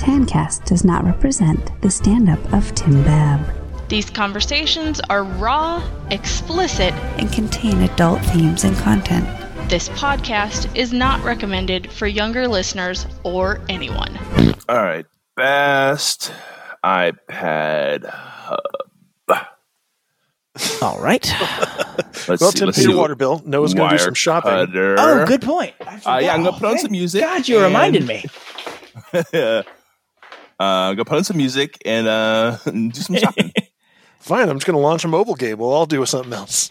Tancast does not represent the stand up of Tim Babb These conversations are raw, explicit, and contain adult themes and content. This podcast is not recommended for younger listeners or anyone. All right. Best iPad hub. All right. Let's Well, see. Tim, let's pay see your water bill. Noah's going to do some shopping. cutter. Oh, good point. I Uh, yeah, forgot. I'm gonna put on some music. God, you and- reminded me. uh, I'm put on some music and uh, do some shopping. Fine, I'm just going to launch a mobile game. We'll all do something else.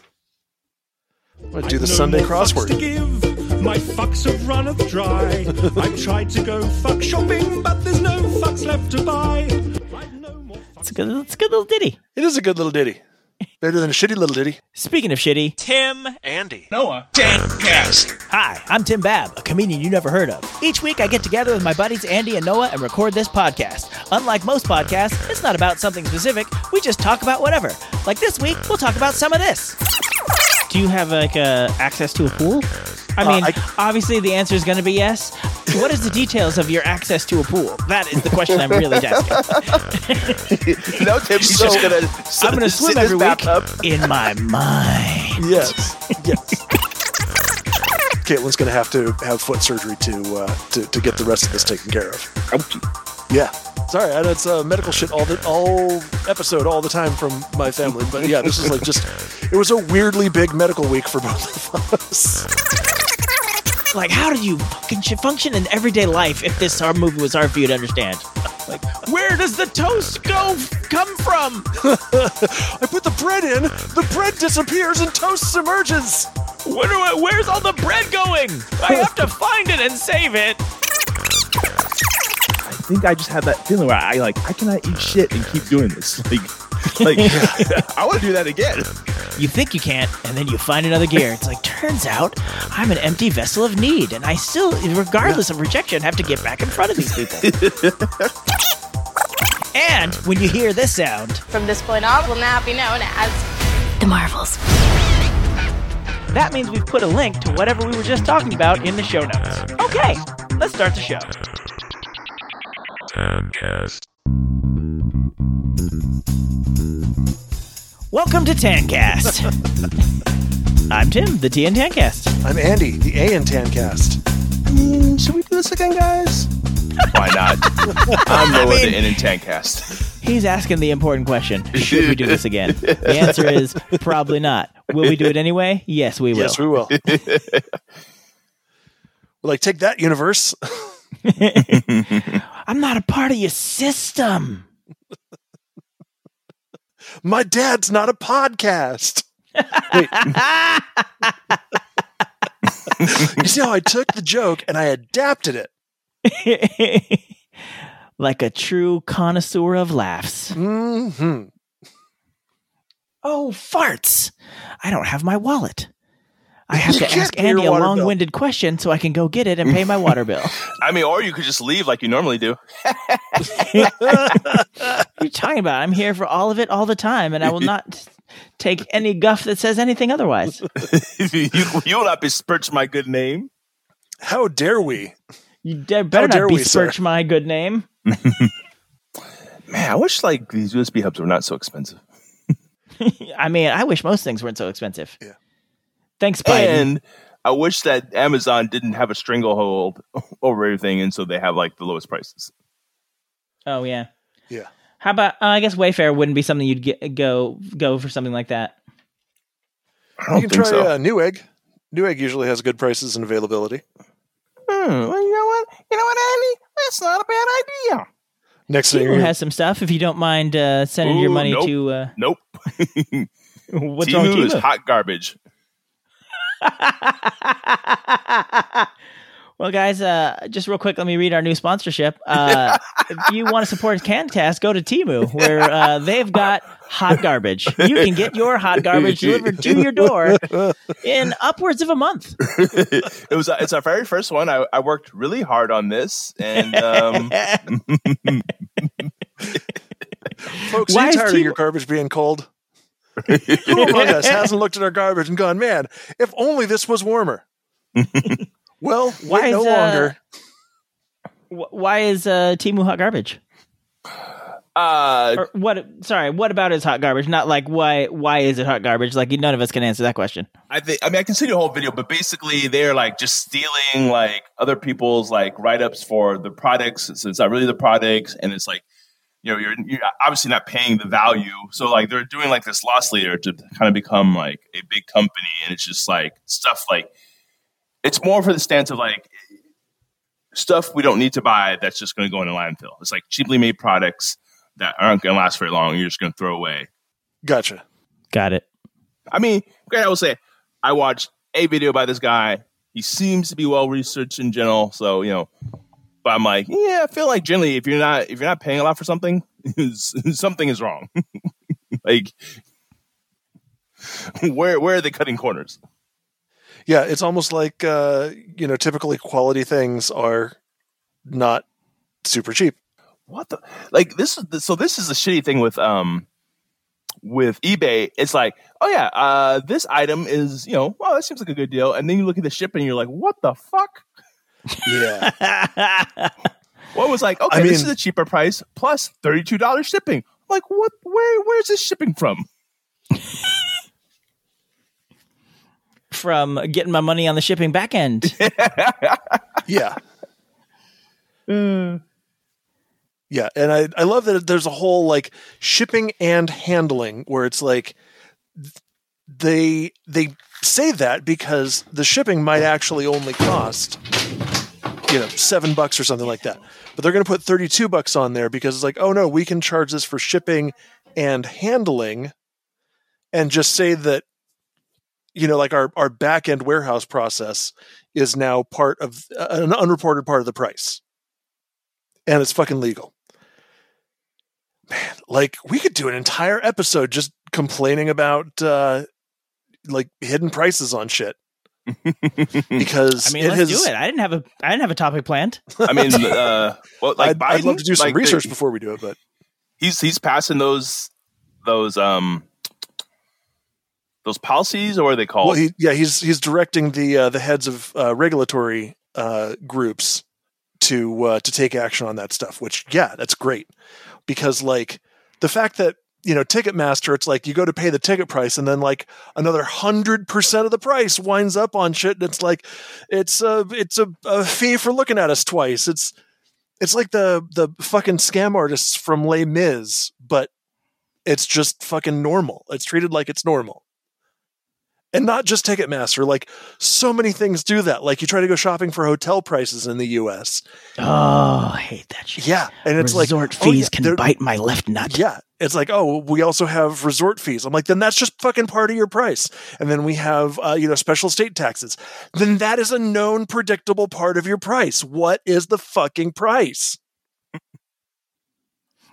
I'm going to do the Sunday no to crossword. give. My fucks have runneth dry. I've tried to go fuck shopping, but there's no fucks left to buy. No It's a good, it's a good little ditty. It is a good little ditty. Better than a shitty little ditty. Speaking of shitty, Tim Andy. Noah Tancast. hi, I'm Tim Babb, a comedian you never heard of. Each week I get together with my buddies Andy and Noah and record this podcast. Unlike most podcasts, it's not about something specific. We just talk about whatever. Like this week, we'll talk about some of this. Do you have like uh, access to a pool? I Uh, mean, I- obviously the answer is going to be yes. What is the details of your access to a pool? That is the question I'm really asking. no, Tim's So- just gonna. I'm going to sit swim in every week bathtub. in my mind. Yes. Yes. Caitlin's going to have to have foot surgery to, uh, to to get the rest of this taken care of. Ouchie. Yeah. Sorry, I know it's uh, medical shit all the all episode all the time from my family, but yeah, this is like just it was a weirdly big medical week for both of us. Like, how do you fucking sh- function in everyday life if this hard movie was hard for you to understand? Like, where does the toast go f- come from? I put the bread in, the bread disappears and toast emerges. Where do I, where's all the bread going? I have to find it and save it. I think I just had that feeling where I like I cannot eat shit and keep doing this. Like, like I want to do that again. You think you can't, and then you find another gear. It's like, turns out I'm an empty vessel of need, and I still, regardless of rejection, have to get back in front of these people. and when you hear this sound, From this point on, will now be known as The Marvels. that means we've put a link to whatever we were just talking about in the show notes. Okay, let's start the show. Welcome to Tancast. I'm Tim, the T in Tancast. I'm Andy, the A in Tancast. Mm, should we do this again, guys? Why not? I'm Noah, mean- the In Tancast. He's asking the important question Should we do this again? The answer is probably not. Will we do it anyway? Yes, we will. Yes, we will. We're like, take that universe. I'm not a part of your system. My dad's not a podcast. Wait. you see how I took the joke and I adapted it? like a true connoisseur of laughs. hmm Oh, farts! I don't have my wallet. I have You to ask Andy a long winded question so I can go get it and pay my water bill. I mean, or you could just leave like you normally do. what are you talking about? I'm here for all of it all the time, and I will not take any guff that says anything otherwise. you, you will not besmirch my good name. How dare we? You de- better dare not we, besmirch my good name. Man, I wish like these USB hubs were not so expensive. I mean, I wish most things weren't so expensive. Yeah. Thanks, Biden. And I wish that Amazon didn't have a stranglehold over everything, and so they have like the lowest prices. oh yeah. Yeah. How about? Uh, I guess Wayfair wouldn't be something you'd get, go go for something like that. I You don't can think try so. uh, Newegg. Newegg usually has good prices and availability. Hmm, well, you know what? You know what, Andy? That's not a bad idea. Next thing Temu you're has some stuff. If you don't mind uh, sending your money nope. to uh, Nope. what's wrong with Temu is hot garbage. Well, guys, uh, just real quick, let me read our new sponsorship. Uh, if you want to support Tancast, go to Temu, where uh, they've got hot garbage. You can get your hot garbage delivered to your door in upwards of a month. it was it's our very first one. I, I worked really hard on this, and um, folks, Why are you tired of your garbage being cold? Who among us hasn't looked at our garbage and gone, man, if only this was warmer? well, Why wait no is, uh, longer. Why is uh, Temu hot garbage? Uh, Or what? Sorry, what about is hot garbage? Not like why? Why is it hot garbage? Like none of us can answer that question. I think I mean I can see the whole video, but basically they're like just stealing like other people's like write ups for the products. So it's not really the products, and it's like you know you're you're obviously not paying the value. So like they're doing like this loss leader to kind of become like a big company, and it's just like stuff like it's more for the stance of like stuff we don't need to buy that's just going to go in a landfill. It's like cheaply made products that aren't going to last very long. You're just going to throw away. Gotcha. Got it. I mean, great. I will say, I watched a video by this guy. He seems to be well researched in general, so you know. But I'm like, yeah, I feel like generally, if you're not if you're not paying a lot for something, something is wrong. like, where where are they cutting corners? Yeah, it's almost like uh, you know, typically quality things are not super cheap. What the like this is the, so this is the shitty thing with um with eBay. It's like, oh yeah, uh, this item is you know, well, that seems like a good deal, and then you look at the shipping, and you're like, what the fuck? Yeah. What was like, okay, I this is a cheaper price plus plus thirty-two dollars shipping. Like, what? Where? Where's this shipping from? From getting my money on the shipping back end. yeah. Yeah, and I I love that there's a whole like shipping and handling where it's like they they say that because the shipping might actually only cost you know 7 bucks or something like that. But they're going to put 32 bucks on there because it's like, "Oh no, we can charge this for shipping and handling and just say that you know like our our back end warehouse process is now part of uh, an unreported part of the price. And it's fucking legal. Man like we could do an entire episode just complaining about uh like hidden prices on shit because I mean, it let's has do it. I didn't have a I didn't have a topic planned. I mean, uh, well, like I'd, I'd love to do some like, research they- before we do it but He's he's passing those those um those policies, or what are they called? well he yeah he's he's directing the uh, the heads of uh, regulatory uh groups to uh to take action on that stuff which yeah that's great because like the fact that you know ticketmaster it's like you go to pay the ticket price and then like another hundred percent of the price winds up on shit and it's like it's a it's a, a fee for looking at us twice it's it's like the the fucking scam artists from Les Mis, but it's just fucking normal. It's treated like it's normal. And not just Ticketmaster, like so many things do that. Like you try to go shopping for hotel prices in the US. Oh, I hate that shit. Yeah. And it's like resort oh, fees yeah, can bite my left nut. Yeah. It's like, oh, we also have resort fees. I'm like, then that's just fucking part of your price. And then we have, uh, you know, special state taxes. Then that is a known, predictable part of your price. What is the fucking price?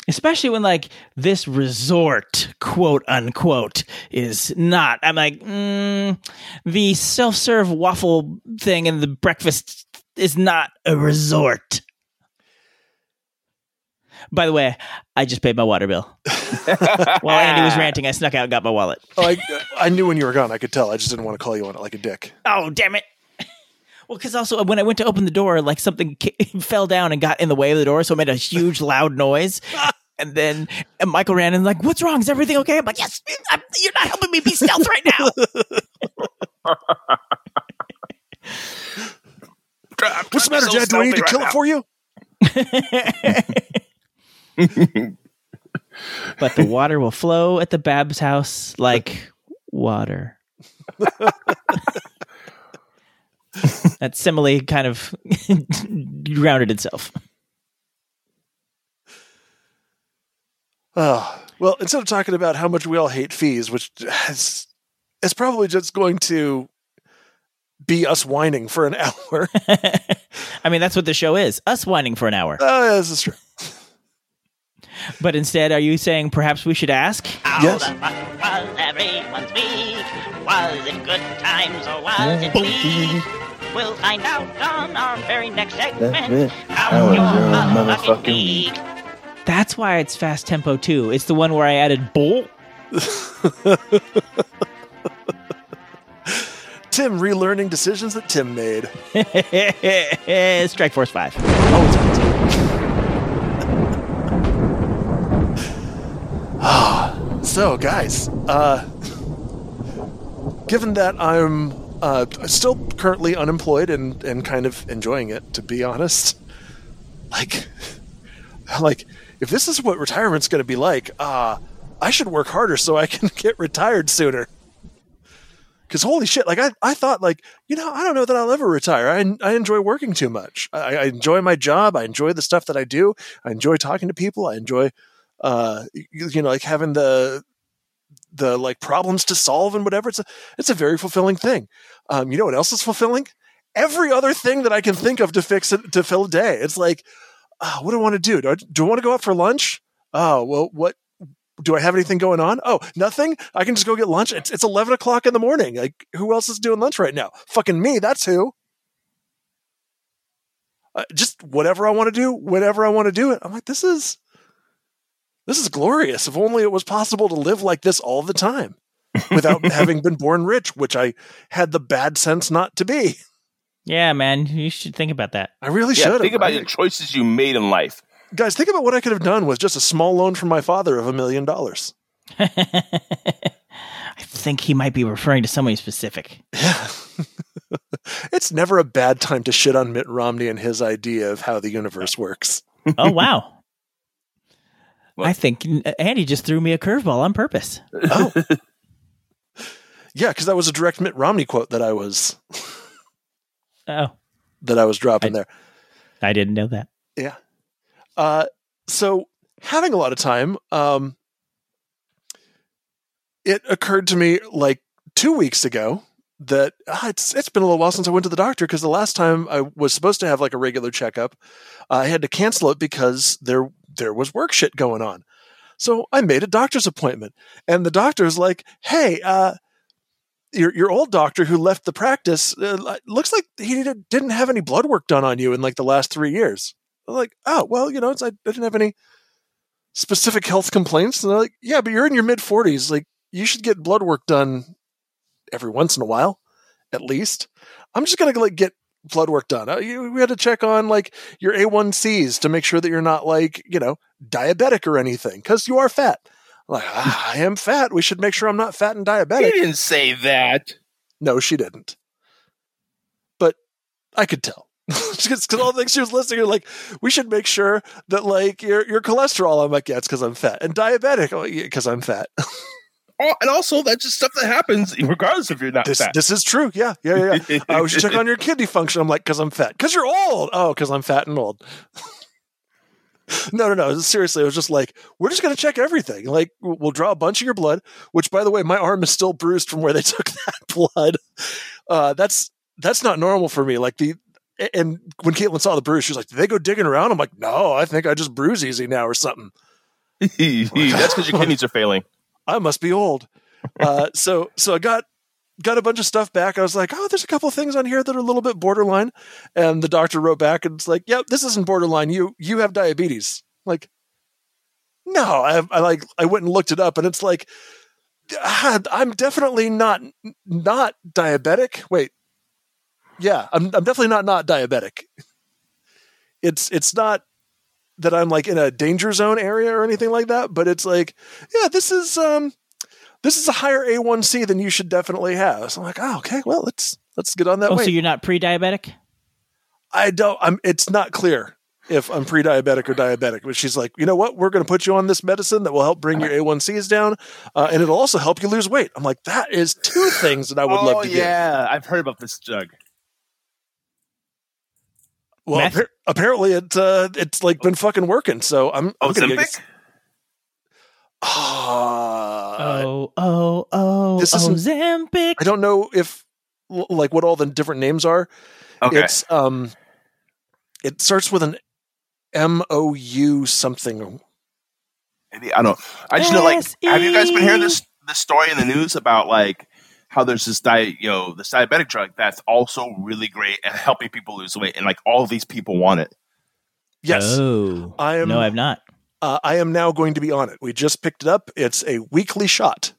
Especially when like this resort, quote unquote, is not. I'm like, mm, the self serve waffle thing and the breakfast is not a resort. By the way, I just paid my water bill. While Andy was ranting, I snuck out and got my wallet. Oh, I, I knew when you were gone. I could tell. I just didn't want to call you on it like a dick. Oh, damn it. Well, because also uh, when I went to open the door, like something ca- fell down and got in the way of the door, so it made a huge, loud noise. And then and Michael ran and like, "What's wrong? Is everything okay?" I'm like, "Yes, I'm, you're not helping me be stealth right now." What's the matter, Dad? Do I need to kill it for you? but the water will flow at the Babbs house like water. that simile kind of grounded itself. Oh, well, instead of talking about how much we all hate fees, which is, is probably just going to be us whining for an hour. I mean, that's what the show is us whining for an hour. Oh, yeah, this is true. But instead, are you saying perhaps we should ask? Yes. the fuck was everyone's week? Was it good times or was it bleak? We'll find out on our very next segment your motherfucking week. That's why it's fast tempo too. It's the one where I added bull. Tim relearning decisions that Tim made. Strike Force 5. Oh, so, guys, uh, given that I'm uh, still currently unemployed and, and kind of enjoying it, to be honest, like, like if this is what retirement's going to be like, uh, I should work harder so I can get retired sooner. Because holy shit, like I, I thought, like you know, I don't know that I'll ever retire. I, I enjoy working too much. I, I enjoy my job. I enjoy the stuff that I do. I enjoy talking to people. I enjoy, uh, you, you know, like having the the like problems to solve and whatever. It's a it's a very fulfilling thing. Um, you know what else is fulfilling? Every other thing that I can think of to fix it to fill a day. It's like, oh, what do I want to do? Do I, do I want to go out for lunch? Oh, well, what do I have anything going on? Oh, nothing. I can just go get lunch. It's, it's 11 o'clock in the morning. Like, who else is doing lunch right now? Fucking me. That's who. Uh, just whatever I want to do, whenever I want to do it. I'm like, this is, this is glorious. If only it was possible to live like this all the time without having been born rich, which I had the bad sense not to be. Yeah, man, you should think about that. I really Yeah, should. think about the choices you made in life. Guys, think about what I could have done with just a small loan from my father of a million dollars. I think he might be referring to somebody specific. Yeah. It's never a bad time to shit on Mitt Romney and his idea of how the universe works. Oh wow. What? I think Andy just threw me a curveball on purpose. Oh. Yeah, because that was a direct Mitt Romney quote that I was Oh, that I was dropping I- there. I didn't know that. Yeah. Uh, so having a lot of time, um, it occurred to me like two weeks ago that ah, it's it's been a little while since I went to the doctor because the last time I was supposed to have like a regular checkup, I had to cancel it because there there was work shit going on. So I made a doctor's appointment, and the doctor doctor's like, "Hey, uh, your your old doctor who left the practice uh, looks like he did- didn't have any blood work done on you in like the last three years." I'm like, "Oh, well, you know, it's, I, didn't have any specific health complaints." And they're like, "Yeah, but you're in your mid forties. Like, you should get blood work done every once in a while, at least." I'm just gonna like get blood work done. Uh, we had to check on like your A1Cs to make sure that you're not like you know diabetic or anything because you are fat. Like ah, I am fat. We should make sure I'm not fat and diabetic. diabetic. didn't say that. No, she didn't. But I could tell. Because all the things she was listening are like, we should make sure that like your your cholesterol. I'm like, yeah, it's because I'm fat and diabetic. Oh, yeah, because I'm fat. Oh, and also, that's just stuff that happens regardless if you're not this fat. this is true. Yeah, yeah, yeah. yeah. uh, we should check on your kidney function. I'm like, because I'm fat. Because you're old. Oh, because I'm fat and old. No, no, no. Seriously, it was just like, we're just gonna check everything. Like, we'll we'll draw a bunch of your blood. Which, by the way, my arm is still bruised from where they took that blood. Uh, that's that's not normal for me. Like the and when Caitlin saw the bruise, she was like, "Did they go digging around?" I'm like, "No, I think I just bruise easy now or something." that's because your kidneys are failing. I must be old. Uh, so so I got got a bunch of stuff back. I was like, oh, there's a couple things on here that are a little bit borderline. And the doctor wrote back and it's like, yep, this isn't borderline. You you have diabetes. Like, no, I, I like I went and looked it up, and it's like, ah, I'm definitely not not diabetic. Wait, yeah, I'm I'm definitely not not diabetic. It's it's not that I'm like in a danger zone area or anything like that, but it's like, yeah, this is um this is a higher A1C than you should definitely have. So I'm like, oh, okay, well, let's let's get on that Oh, way. so you're not pre-diabetic? I don't. I'm. It's not clear if I'm pre-diabetic or diabetic. But she's like, you know what? We're going to put you on this medicine that will help bring your A1Cs down, uh, and it'll also help you lose weight. I'm like, that is two things that I would oh, love to get. yeah. I've heard about this drug. Well, Meth? apparently it uh, it's like been fucking working. So I'm. I'm gonna get- Ozempic? Ah, oh, oh, oh, this isn't- Ozempic. I don't know if like what all the different names are. Okay. It's um, it starts with an M O U something. Maybe I don't. I just know, like, have you guys been hearing this this story in the news about like how there's this diet, you know, this diabetic drug that's also really great at helping people lose weight, and like all these people want it. Yes, Oh, I am- No, I've not. Uh, I am now going to be on it. We just picked it up. It's a weekly shot.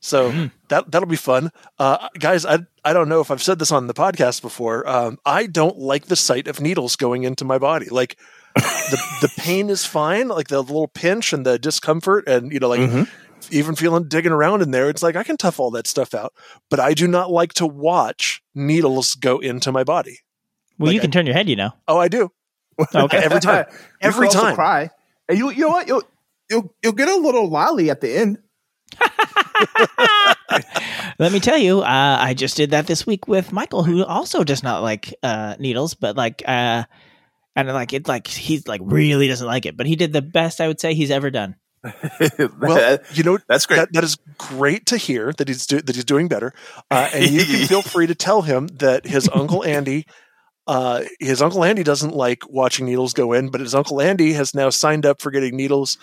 So Mm. that that'll be fun, uh, guys. I I don't know if I've said this on the podcast before. Um, I don't like the sight of needles going into my body. Like the the pain is fine, like the little pinch and the discomfort, and you know, like Mhm. even feeling digging around in there. It's like I can tough all that stuff out, but I do not like to watch needles go into my body. Well, you Like can turn your head, you know. Oh, I do Okay. every time. Every could also time. cry. And you, you know what? You'll, you'll, you'll get a little lolly at the end. Let me tell you, uh, I just did that this week with Michael, who also does not like uh, needles, but like, uh, and like it, like he's like really doesn't like it, but he did the best I would say he's ever done. Well, you know That's great. that that is great to hear that he's do, that he's doing better, uh, and you can feel free to tell him that his uncle Andy. Uh, his uncle Andy doesn't like watching needles go in, but his uncle Andy has now signed up for getting needles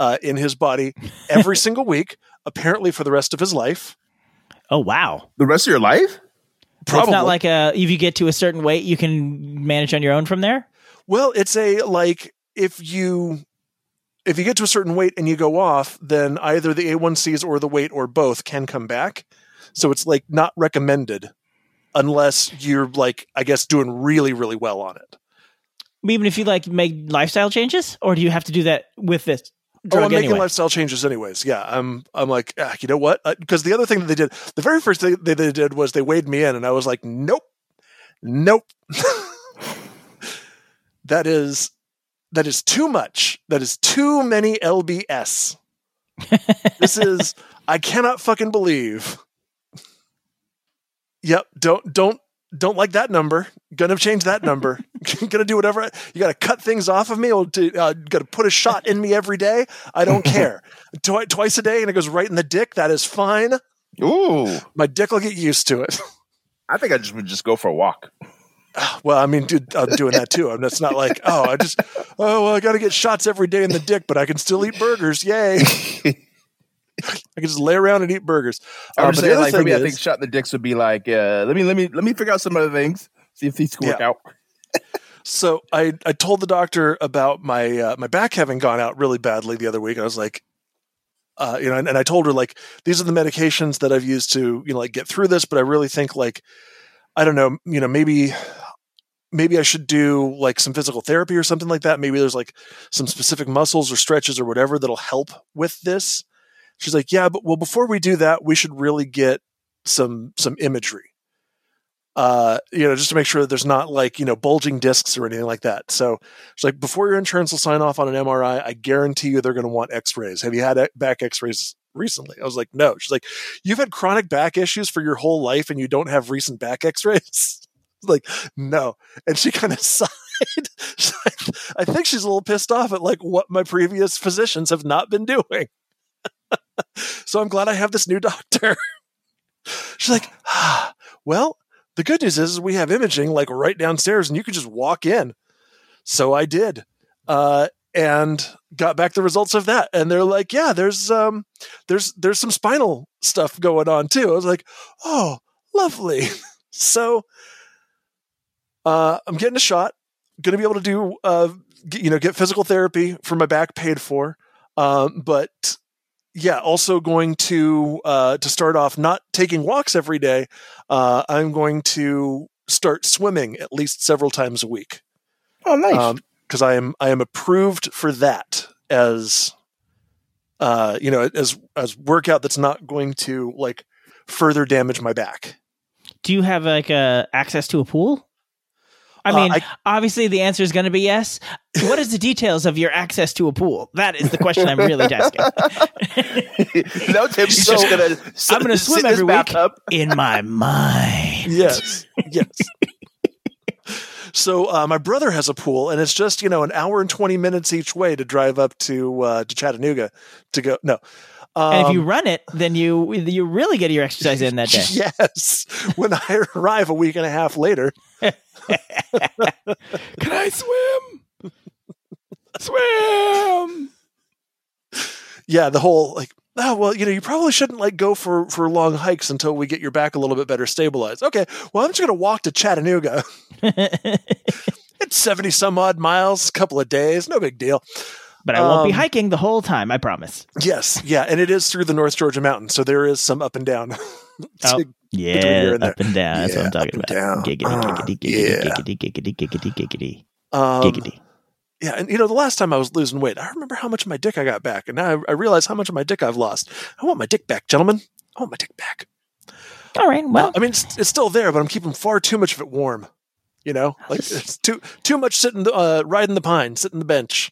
uh, in his body every single week, apparently for the rest of his life. Oh wow! the rest of your life? So it's Probably. not like uh if you get to a certain weight, you can manage on your own from there. Well, it's a like if you if you get to a certain weight and you go off, then either the A1Cs or the weight or both can come back. So it's like not recommended unless you're like I guess doing really really well on it. Even if you like make lifestyle changes, or do you have to do that with this Oh, I'm making lifestyle changes anyways. Yeah, I'm. I'm like, ah, you know what? Because the other thing that they did, the very first thing they, they did was they weighed me in, and I was like, nope, nope. that is that is too much. That is too many lbs. this is. I cannot fucking believe. Yep. Don't don't don't like that number. Gonna change that number. Gonna do whatever. I- You got to cut things off of me, or to, uh, got to put a shot in me every day. I don't care. Twi- twice a day, and it goes right in the dick. That is fine. Ooh. My dick will get used to it. I think I just would just go for a walk. Well, I mean, dude, I'm doing that too. I'm. It's not like, oh, I just, oh, well, I got to get shots every day in the dick, but I can still eat burgers. Yay! I could just lay around and eat burgers. I Uh, would say the other like thing me, I think shot in the dicks would be like, uh, let me let me let me figure out some other things. See if these can work Yeah. out. So I I told the doctor about my uh, my back having gone out really badly the other week. I was like, uh, you know, and, and I told her like these are the medications that I've used to you know like get through this, but I really think like I don't know, you know, maybe maybe I should do like some physical therapy or something like that. Maybe there's like some specific muscles or stretches or whatever that'll help with this. She's like, yeah, but well, before we do that, we should really get some some imagery uh, you know, just to make sure that there's not like, you know, bulging discs or anything like that. So it's like before your insurance will sign off on an MRI, I guarantee you they're going to want x-rays. Have you had e- back x-rays recently? I was like, no. She's like, you've had chronic back issues for your whole life and you don't have recent back x-rays. like, no. And she kind of sighed. I think she's a little pissed off at like what my previous physicians have not been doing. So I'm glad I have this new doctor. She's like, ah, well, the good news is we have imaging like right downstairs and you can just walk in. So I did. Uh, and got back the results of that. And they're like, yeah, there's um there's there's some spinal stuff going on too. I was like, oh, lovely. so uh I'm getting a shot. Gonna be able to do uh you know, get physical therapy for my back paid for. Um, but yeah, also going to uh, to start off not taking walks every day. Uh, I'm going to start swimming at least several times a week Oh, nice. because I am I am approved for that as uh, you know as as workout that's not going to like further damage my back. Do you have like uh, access to a pool? I Uh, mean, I- obviously the answer is going to be yes. What is the details of your access to a pool? That is the question I'm really asking. no, Tim, he's So, just gonna. I'm going to swim every week in my mind. Yes, yes. So uh, my brother has a pool, and it's just you know an hour and twenty minutes each way to drive up to uh, to Chattanooga to go. No, And if you Um, run it, then you you really get your exercise in that day. yes, when I arrive a week and a half later, Can I swim? swim. yeah, the whole like, oh well, you know, you probably shouldn't like go for for long hikes until we get your back a little bit better stabilized. Okay, well, I'm just gonna walk to Chattanooga. it's seventy some odd miles, a couple of days, no big deal. But I won't be Um, hiking the whole time. I promise. Yes, yeah, and it is through the North Georgia mountains, so there is some up and down. Oh, yeah, and up and down. That's what I'm talking about. down. Giggity, Ah, giggity, giggity, yeah. giggity, giggity, giggity, giggity, Um, giggity. Yeah, and you know, the last time I was losing weight, I remember how much of my dick I got back, and now I, I realize how much of my dick I've lost. I want my dick back, gentlemen. I want my dick back. All right. Well, I mean, it's, it's still there, but I'm keeping far too much of it warm. You know, like it's too too much sitting, uh, riding the pine, sitting the bench.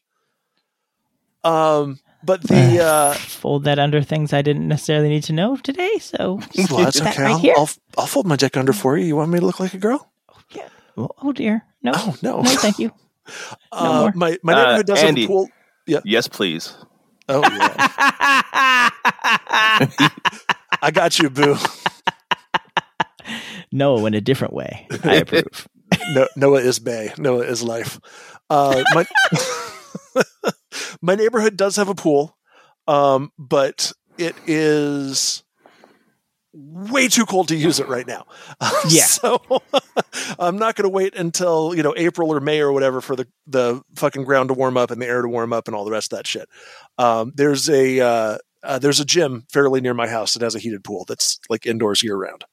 Um, but the uh, fold that under things I didn't necessarily need to know today. So well, that's that right I'll, here. I'll I'll fold my dick under for you. You want me to look like a girl? Oh, oh, dear. No. Oh no. No, thank you. Uh, more. my my Uh, neighborhood does Andy. have pool. Yeah. Yes, please. Oh yeah. I got you, boo. No, in a different way. I approve. No, Noah is Bay. Noah is life. Uh, my my neighborhood does have a pool, um, but it is way too cold to use it right now. Yeah. so I'm not going to wait until you know April or May or whatever for the the fucking ground to warm up and the air to warm up and all the rest of that shit. Um, there's a uh, uh, there's a gym fairly near my house that has a heated pool that's like indoors year round.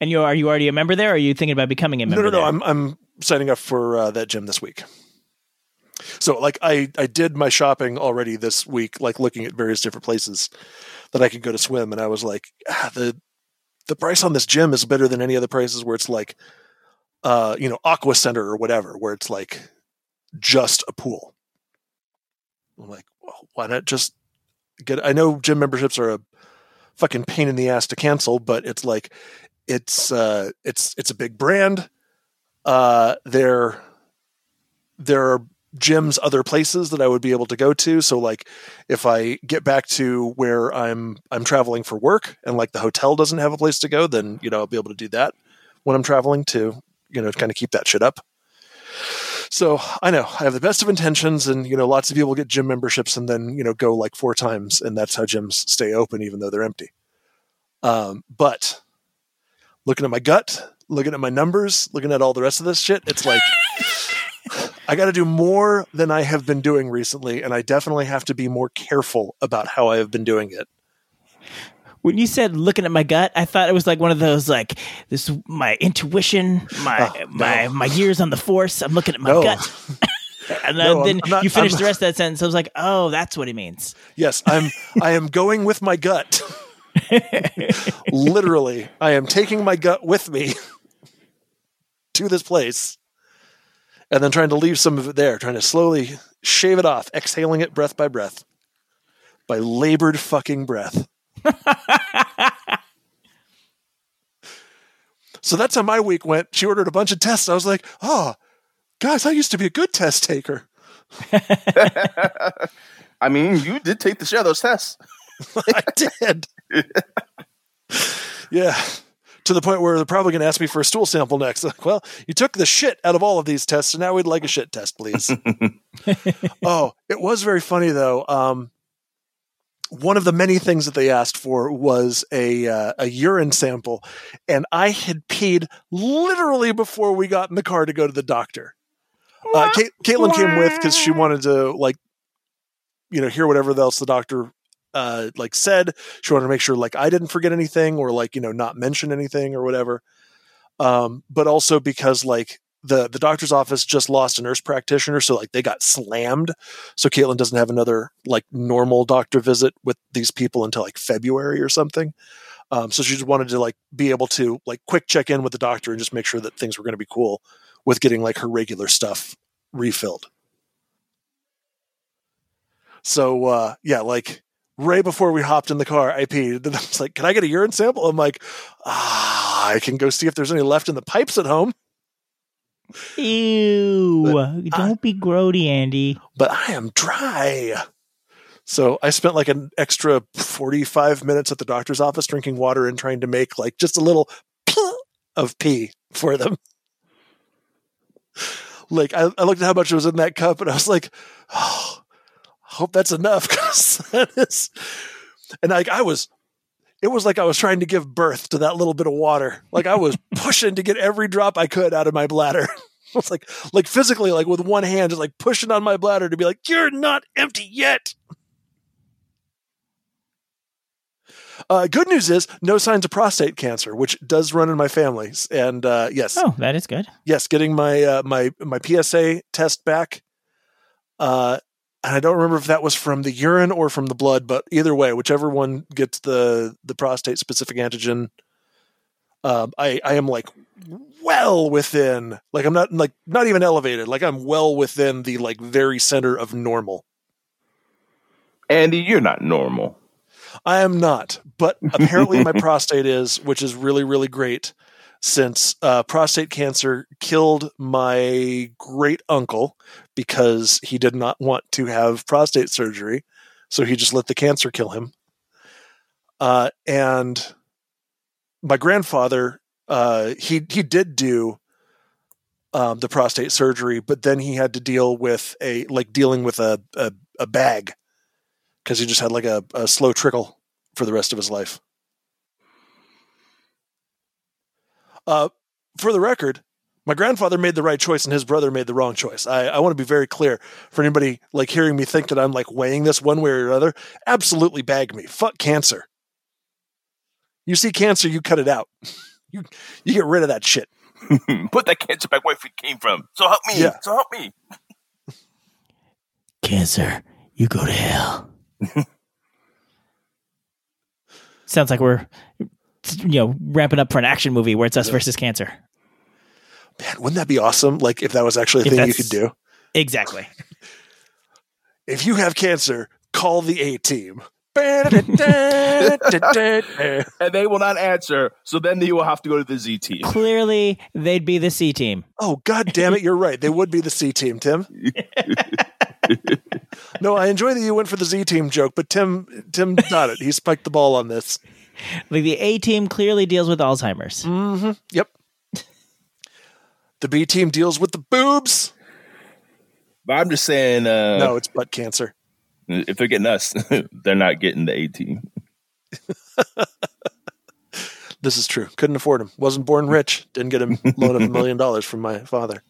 And you are you already a member there? Or are you thinking about becoming a No, member? no, no. there? I'm I'm signing up for uh, that gym this week. So like I I did my shopping already this week, like looking at various different places that I could go to swim, and I was like, ah, the the price on this gym is better than any other prices where it's like, uh, you know, Aqua Center or whatever, where it's like just a pool. I'm like, well, why not just get? I know gym memberships are a fucking pain in the ass to cancel, but it's like it's uh, it's it's a big brand. Uh, there there are gyms other places that I would be able to go to. So like if I get back to where I'm I'm traveling for work and like the hotel doesn't have a place to go, then you know I'll be able to do that when I'm traveling to you know kind of keep that shit up. So I know I have the best of intentions, and you know lots of people get gym memberships and then you know go like four times, and that's how gyms stay open even though they're empty. Um, but looking at my gut, looking at my numbers, looking at all the rest of this shit, it's like I got to do more than I have been doing recently, and I definitely have to be more careful about how I have been doing it. when you said looking at my gut, I thought it was like one of those like this my intuition, my Oh, my my years on the force. I'm looking at my No. gut. and then, No, then not- you finished I'm- the rest of that sentence. I was like, oh, that's what he means. Yes, I'm. I am going with my gut. Literally, I am taking my gut with me to this place, and then trying to leave some of it there, trying to slowly shave it off, exhaling it breath by breath, by labored fucking breath. so that's how my week went. She ordered a bunch of tests. I was like, oh, guys, I used to be a good test taker. I mean, you did take the share of those tests. I did. yeah. To the point where they're probably going to ask me for a stool sample next. Like, well, you took the shit out of all of these tests, and now we'd like a shit test, please. oh, it was very funny though. Um, one of the many things that they asked for was a uh, a urine sample, and I had peed literally before we got in the car to go to the doctor. Uh, Caitlin came with because she wanted to like, you know, hear whatever else the doctor uh like said. She wanted to make sure like i didn't forget anything or like you know not mention anything or whatever. Um but also because like the the doctor's office just lost a nurse practitioner so like they got slammed. So caitlin doesn't have another like normal doctor visit with these people until like february or something. Um so she just wanted to like be able to like quick check in with the doctor and just make sure that things were going to be cool with getting like her regular stuff refilled. So uh yeah like right before we hopped in the car, I peed. And I was like, "Can I get a urine sample?" I'm like, "Ah, I can go see if there's any left in the pipes at home." Ew! Don't be grody, Andy. But I am dry. So I spent like an extra 45 minutes at the doctor's office drinking water and trying to make like just a little of pee for them. Like I, I looked at how much was in that cup and I was like, oh, hope that's enough because that is and like i was it was like i was trying to give birth to that little bit of water. Like i was pushing to get every drop i could out of my bladder. It was like like physically like with one hand just like pushing on my bladder to be like you're not empty yet. Uh, good news is no signs of prostate cancer which does run in my family and uh, yes. Oh, that is good. yes getting my uh, my my psa test back Uh, and I don't remember if that was from the urine or from the blood, but either way, whichever one gets the the prostate specific antigen, um, I I am like well within, like I'm not like not even elevated, like I'm well within the like very center of normal. Andy, you're not normal. I am not, but apparently my prostate is, which is really really great. Since uh, prostate cancer killed my great uncle because he did not want to have prostate surgery, so he just let the cancer kill him. Uh, and my grandfather, uh, he he did do um, the prostate surgery, but then he had to deal with a like dealing with a a, a bag because he just had like a, a slow trickle for the rest of his life. Uh, for the record, my grandfather made the right choice and his brother made the wrong choice. I, I want to be very clear for anybody like hearing me think that I'm like weighing this one way or another. Absolutely bag me. Fuck cancer. You see cancer, you cut it out. You you get rid of that shit. Put that cancer back where it came from. So help me. Yeah. So help me. Cancer, you go to hell. Sounds like we're, you know, ramping up for an action movie where it's us versus cancer. Man, wouldn't that be awesome? Like if that was actually a If thing you could do. Exactly. If you have cancer, call the A team. And they will not answer. So then you will have to go to the Z team. Clearly, they'd be the C team. Oh, god damn it, you're right. They would be the C team, Tim. no, I enjoy that you went for the Z team joke, but Tim Tim got it. He spiked the ball on this. Like the A team clearly deals with Alzheimer's. Mm-hmm. Yep. The B team deals with the boobs. But I'm just saying, uh, No, it's butt cancer. if they're getting us, they're not getting the A team. This is true. Couldn't afford him. Wasn't born rich. Didn't get a loan of a million dollars from my father.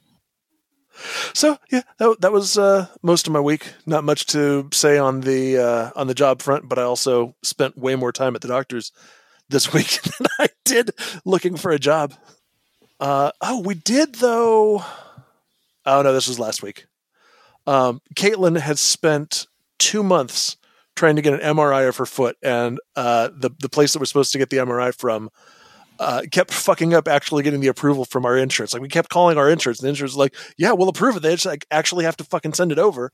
So yeah, that, that was uh, most of my week. Not much to say on the uh, on the job front, but I also spent way more time at the doctor's this week than I did looking for a job. Uh, oh, we did though. Oh no, this was last week. Um, Caitlin had spent two months trying to get an MRI of her foot, and uh, the the place that we're supposed to get the MRI from uh, kept fucking up actually getting the approval from our insurance. Like we kept calling our insurance, and the insurance was like, "Yeah, we'll approve it." They just like actually have to fucking send it over,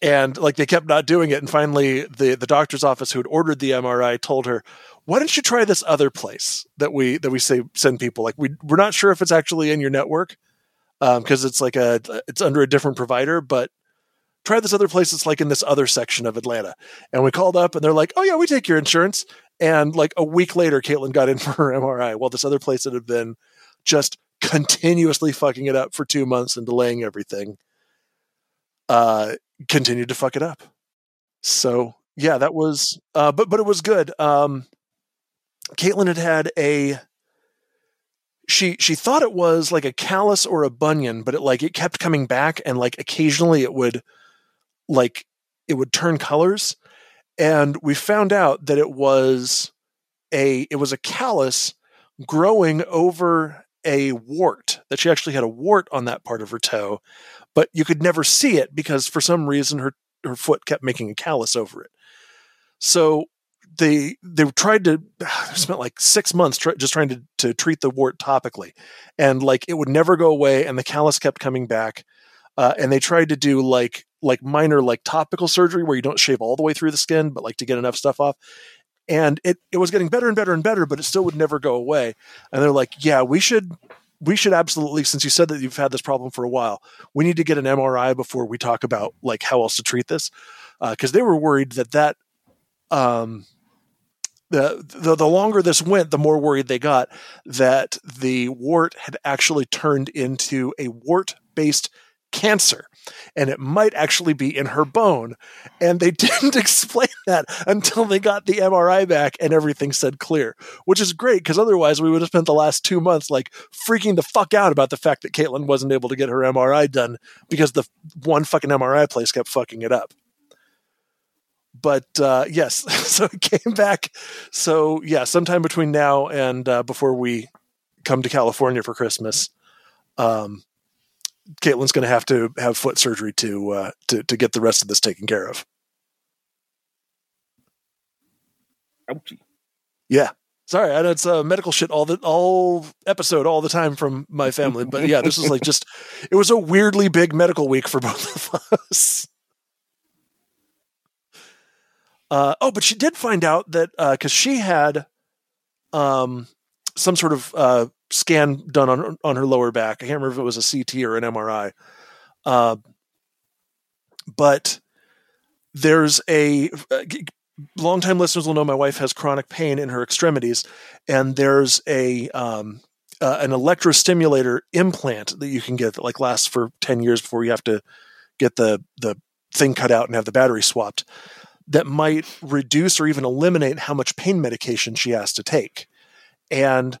and like they kept not doing it. And finally, the the doctor's office who had ordered the MRI told her, "Why don't you try this other place that we that we say send people? Like we we're not sure if it's actually in your network because it's like a it's under a different provider, but." Try this other place that's like in this other section of Atlanta. And we called up and they're like, oh, yeah, we take your insurance. And like a week later, Caitlin got in for her MRI. while this other place that had been just continuously fucking it up for two months and delaying everything uh, continued to fuck it up. So yeah, that was, uh, but but it was good. Um, Caitlin had had a she she thought it was like a callus or a bunion, but it like it kept coming back and like occasionally it would like it would turn colors and we found out that it was a it was a callus growing over a wart that she actually had a wart on that part of her toe but you could never see it because for some reason her her foot kept making a callus over it. So they they tried to spent like six months try, just trying to, to treat the wart topically and like it would never go away and the callus kept coming back uh, and they tried to do like like minor like topical surgery where you don't shave all the way through the skin but like to get enough stuff off. And it it was getting better and better and better but it still would never go away. And they're like yeah we should we should absolutely since you said that you've had this problem for a while we need to get an mri before we talk about like how else to treat this. Because they were worried that that um the, the the longer this went the more worried they got that the wart had actually turned into a wart based cancer and it might actually be in her bone. And they didn't explain that until they got the MRI back and everything said clear, which is great because otherwise we would have spent the last two months like freaking the fuck out about the fact that Caitlin wasn't able to get her MRI done because the one fucking MRI place kept fucking it up. But uh, yes, so it came back. So yeah, sometime between now and uh, before we come to California for Christmas, um, Caitlin's going to have to have foot surgery to uh, to to get the rest of this taken care of. Ouchie. Yeah. Sorry, I know it's uh, medical shit all the all episode all the time from my family, but yeah, this was like just it was a weirdly big medical week for both of us. Uh, oh, but she did find out that because she had um, some sort of uh, scan done on on her lower back. I can't remember if it was a CT or an MRI. Uh, but there's a uh, longtime listeners will know my wife has chronic pain in her extremities, and there's a um, uh, an electrostimulator implant that you can get that like lasts for ten years before you have to get the the thing cut out and have the battery swapped. That might reduce or even eliminate how much pain medication she has to take, and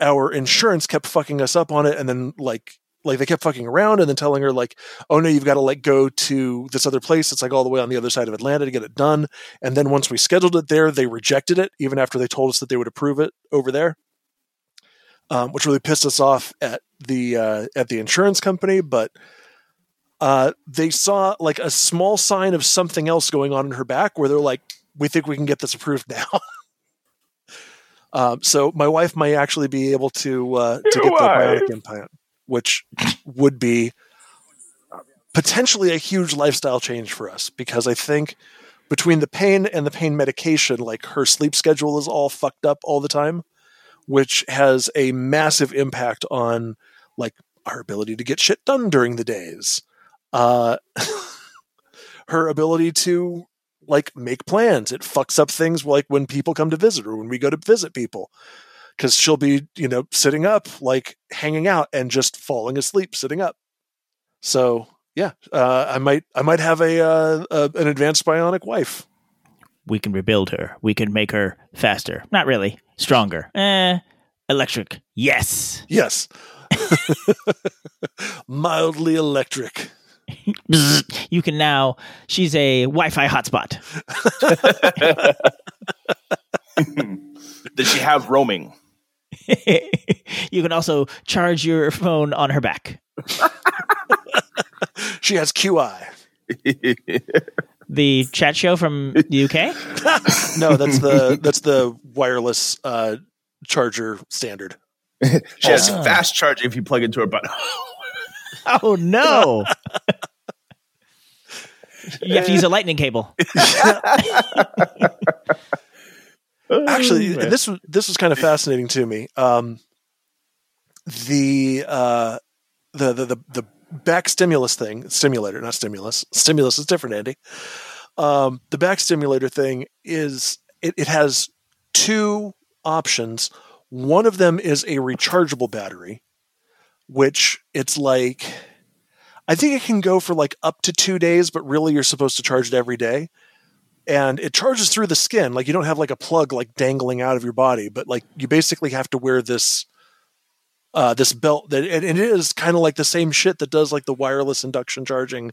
our insurance kept fucking us up on it, and then like like they kept fucking around and then telling her like oh no you've got to like go to this other place. It's like all the way on the other side of atlanta to get it done. And then once we scheduled it there they rejected it even after they told us that they would approve it over there um, which really pissed us off at the uh, at the insurance company. But uh, they saw like a small sign of something else going on in her back where they're like we think we can get this approved now um, so my wife might actually be able to uh, to get the bionic implant which would be potentially a huge lifestyle change for us because I think between the pain and the pain medication, like her sleep schedule is all fucked up all the time, which has a massive impact on like our ability to get shit done during the days. Uh, her ability to like make plans. It fucks up things like when people come to visit or when we go to visit people. Because she'll be you know sitting up like hanging out and just falling asleep sitting up. So yeah uh, i might i might have a, uh, a, an advanced bionic wife. We can rebuild her. We can make her faster. Not really. Stronger. Eh electric. Yes. Yes. Mildly electric you can now she's a wi-fi hotspot does she have roaming you can also charge your phone on her back. she has QI. the chat show from the UK? no, that's the that's the wireless uh, charger standard. she has oh. fast charging if you plug into her button. oh no. you have to use a lightning cable. Actually, this was this was kind of fascinating to me. Um, the, uh, the the the the back stimulus thing, stimulator, not stimulus. Stimulus is different, Andy. Um, the back stimulator thing is it, it has two options. One of them is a rechargeable battery, which it's like I think it can go for like up to two days, but really you're supposed to charge it every day. And it charges through the skin. Like you don't have like a plug like dangling out of your body but like you basically have to wear this uh this belt that and it is kind of like the same shit that does like the wireless induction charging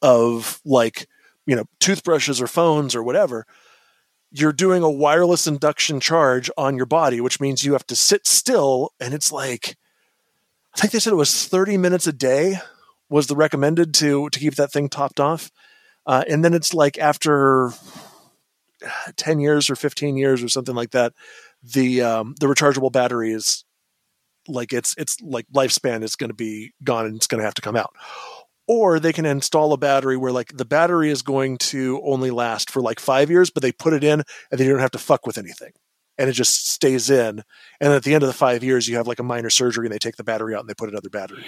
of like you know toothbrushes or phones or whatever. You're doing a wireless induction charge on your body which means you have to sit still and it's like i think they said it was 30 minutes a day was the recommended to to keep that thing topped off uh, and then it's like after 10 years or 15 years or something like that, the um, the rechargeable battery is like it's it's like lifespan is going to be gone and it's going to have to come out. Or they can install a battery where like the battery is going to only last for like five years, but they put it in and then you don't have to fuck with anything. And it just stays in. And at the end of the five years, you have like a minor surgery and they take the battery out and they put another battery.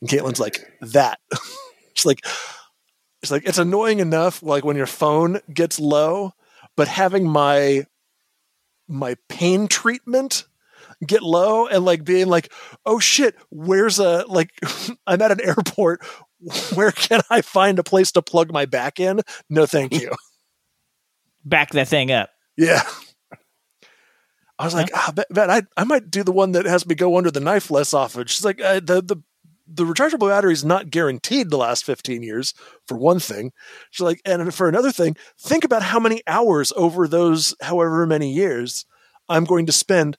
And Caitlin's like, that. She's like, it's like it's annoying enough like when your phone gets low, but having my my pain treatment get low and like being like, oh shit, where's a like I'm at an airport. Where can I find a place to plug my back in? No, thank you. Back that thing up. Yeah. I was like, ah, bet, bet I, I might do the one that has me go under the knife less often. She's like, uh, the the the rechargeable battery is not guaranteed to last 15 years for one thing she's like and for another thing think about how many hours over those however many years i'm going to spend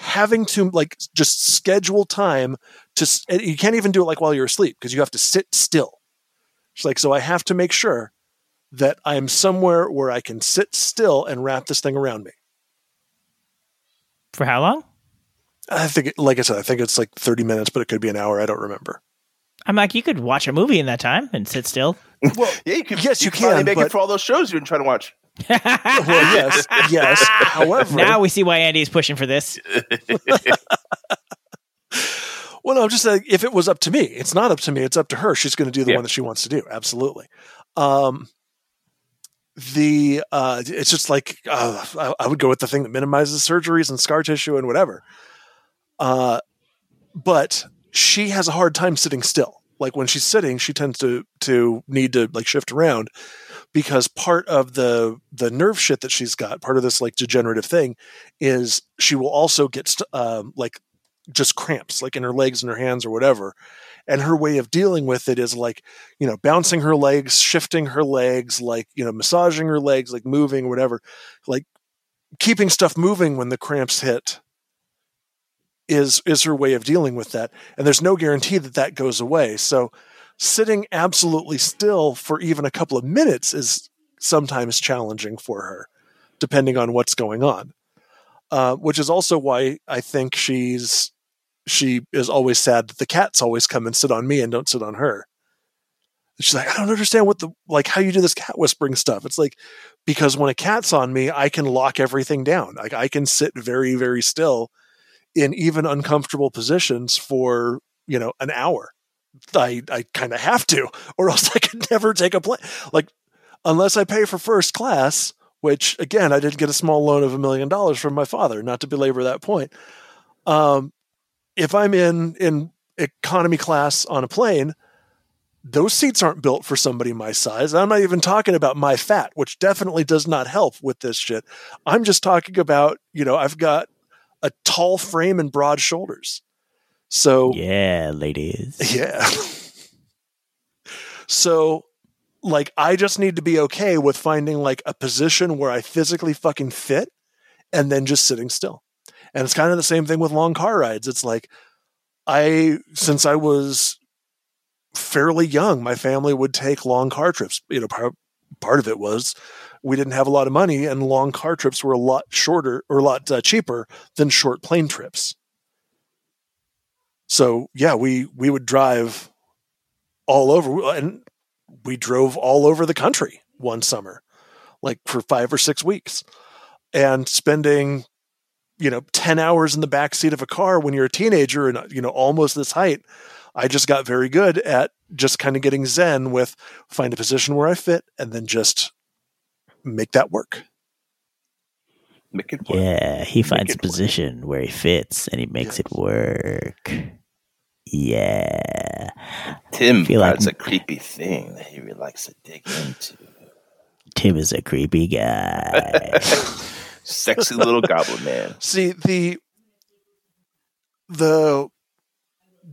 having to like just schedule time to you can't even do it like while you're asleep because you have to sit still. It's like so I have to make sure that I'm somewhere where I can sit still and wrap this thing around me. For how long? I think, like I said, I think it's like 30 minutes, but it could be an hour. I don't remember. I'm like, you could watch a movie in that time and sit still. Well, Yeah, you can. Yes, you finally can, make but- it for all those shows you've been trying to watch. well, yes, yes. However, Now we see why Andy is pushing for this. Well, no, I'm just saying if it was up to me, it's not up to me. It's up to her. She's going to do the Yeah. one that she wants to do. Absolutely. Um, the uh, it's just like uh, I, I would go with the thing that minimizes surgeries and scar tissue and whatever. Uh, but she has a hard time sitting still. Like when she's sitting, she tends to to need to like shift around because part of the the nerve shit that she's got, part of this like degenerative thing, is she will also get st- um, like just cramps like in her legs and her hands or whatever and her way of dealing with it is like you know bouncing her legs shifting her legs like you know massaging her legs like moving whatever like keeping stuff moving when the cramps hit is is her way of dealing with that and there's no guarantee that that goes away. So sitting absolutely still for even a couple of minutes is sometimes challenging for her depending on what's going on uh, which is also why I think she's she is always sad that the cats always come and sit on me and don't sit on her. And she's like, I don't understand what the like how you do this cat whispering stuff. It's like because when a cat's on me, I can lock everything down. Like I can sit very very still in even uncomfortable positions for you know an hour. I I kind of have to, or else I could never take a plane. Like unless I pay for first class, which again, I did get a small loan of a million dollars from my father, not to belabor that point. Um, if I'm in in economy class on a plane, those seats aren't built for somebody my size. I'm not even talking about my fat, which definitely does not help with this shit. I'm just talking about, you know, I've got a tall frame and broad shoulders. So Yeah, ladies. yeah. so like I just need to be okay with finding like a position where I physically fucking fit and then just sitting still. And it's kind of the same thing with long car rides. It's like I since I was fairly young, my family would take long car trips. You know, part, part of it was we didn't have a lot of money and long car trips were a lot shorter or a lot uh, cheaper than short plane trips. So, yeah, we we would drive all over and we drove all over the country one summer like for 5 or 6 weeks and spending you know 10 hours in the back seat of a car when you're a teenager and you know almost this height i just got very good at just kind of getting zen with find a position where i fit and then just make that work Make it work. Yeah, he finds a it work. position where he fits and he makes it work. Yeah. Tim, Feel like- that's a creepy thing that he really likes to dig into. Tim is a creepy guy. Sexy little goblin man. see the the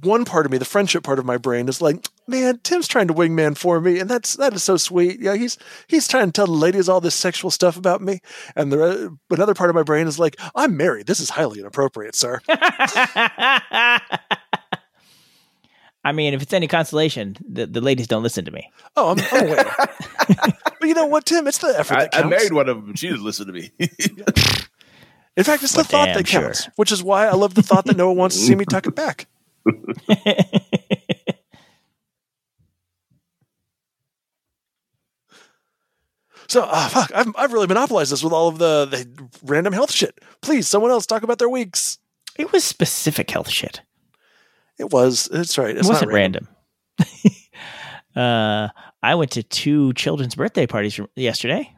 one part of me the friendship part of my brain is like man tim's trying to wingman for me and that's that is so sweet yeah he's he's trying to tell the ladies all this sexual stuff about me and the another part of my brain is like i'm married this is highly inappropriate sir I mean, if it's any consolation, the, the ladies don't listen to me. oh i'm, I'm aware but you know what tim it's the effort I, that I married one of them. She didn't listen to me. in fact it's the Well, thought damn that sure. counts which is why i love the thought that no one wants to see me tuck it back So, ah, fuck, I've, I've really monopolized this with all of the, the random health shit. Please, someone else talk about their weeks. It was specific health shit. It was. It's right. It wasn't not random. random. uh, I went to two children's birthday parties yesterday.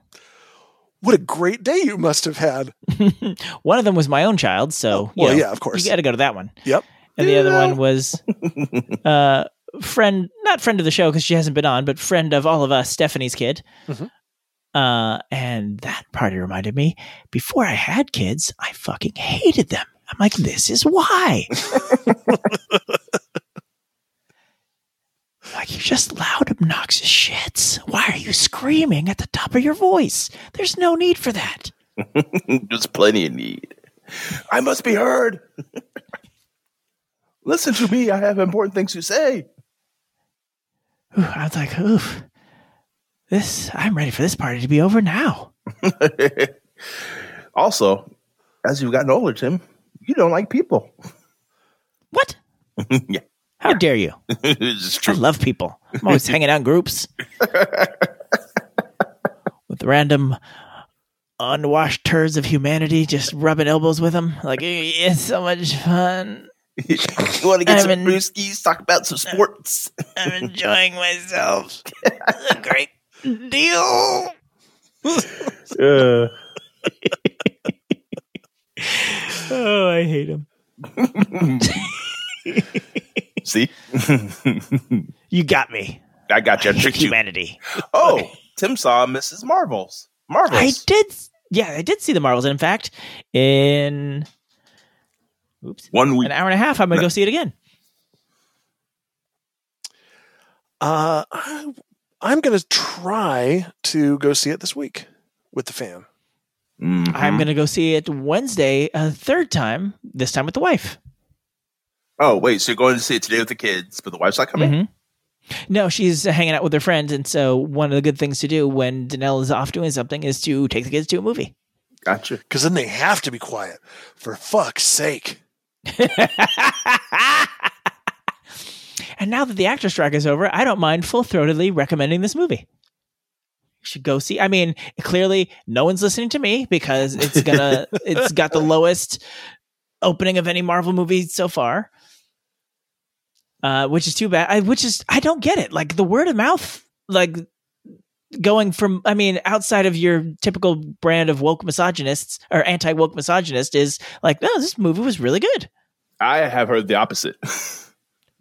What a great day you must have had. One of them was my own child, so you well, know, yeah, of course. you got to go to that one. Yep. And the other one was uh, friend, not friend of the show because she hasn't been on, but friend of all of us, Stephanie's kid. Mhm. Uh, and that party reminded me before I had kids, I fucking hated them. I'm like, this is why. you're just loud, obnoxious shits. Why are you screaming at the top of your voice? There's no need for that. There's plenty of need. I must be heard. Listen to me. I have important things to say. Ooh, I was like, oof. This I'm ready for this party to be over now. also, as you've gotten older, Tim, you don't like people. What? yeah. How dare you? it's I true. love people. I'm always hanging out in groups with random unwashed turds of humanity, just rubbing elbows with them. Like "Eh, it's so much fun. you want to get I'm some in- brewskis, talk about some sports. I'm enjoying myself. It's a great deal. Uh, Oh, I hate him. See? You got me. I got you. I tricked you. Humanity. Oh, Tim saw Mrs. Marvels. Marvels. I did. Yeah, I did see the Marvels. And in fact, in oops, One week. an hour and a half, I'm going to go see it again. Uh, I, I'm going to try to go see it this week with the fam. Mhm. I'm going to go see it Wednesday, a third time. This time with the wife. Oh, wait. So you're going to see it today with the kids, but the wife's not coming? Mhm. No, she's hanging out with her friends, and so one of the good things to do when Danelle is off doing something is to take the kids to a movie. Gotcha. Because then they have to be quiet. For fuck's sake. And now that the actor strike is over, I don't mind full throatedly recommending this movie. You should go see. I mean, clearly no one's listening to me because it's gonna it's got the lowest opening of any Marvel movie so far. Uh, which is too bad. I which is I don't get it. Like the word of mouth, like going from I mean, outside of your typical brand of woke misogynists or anti woke misogynist is like, no, this movie was really good. I have heard the opposite.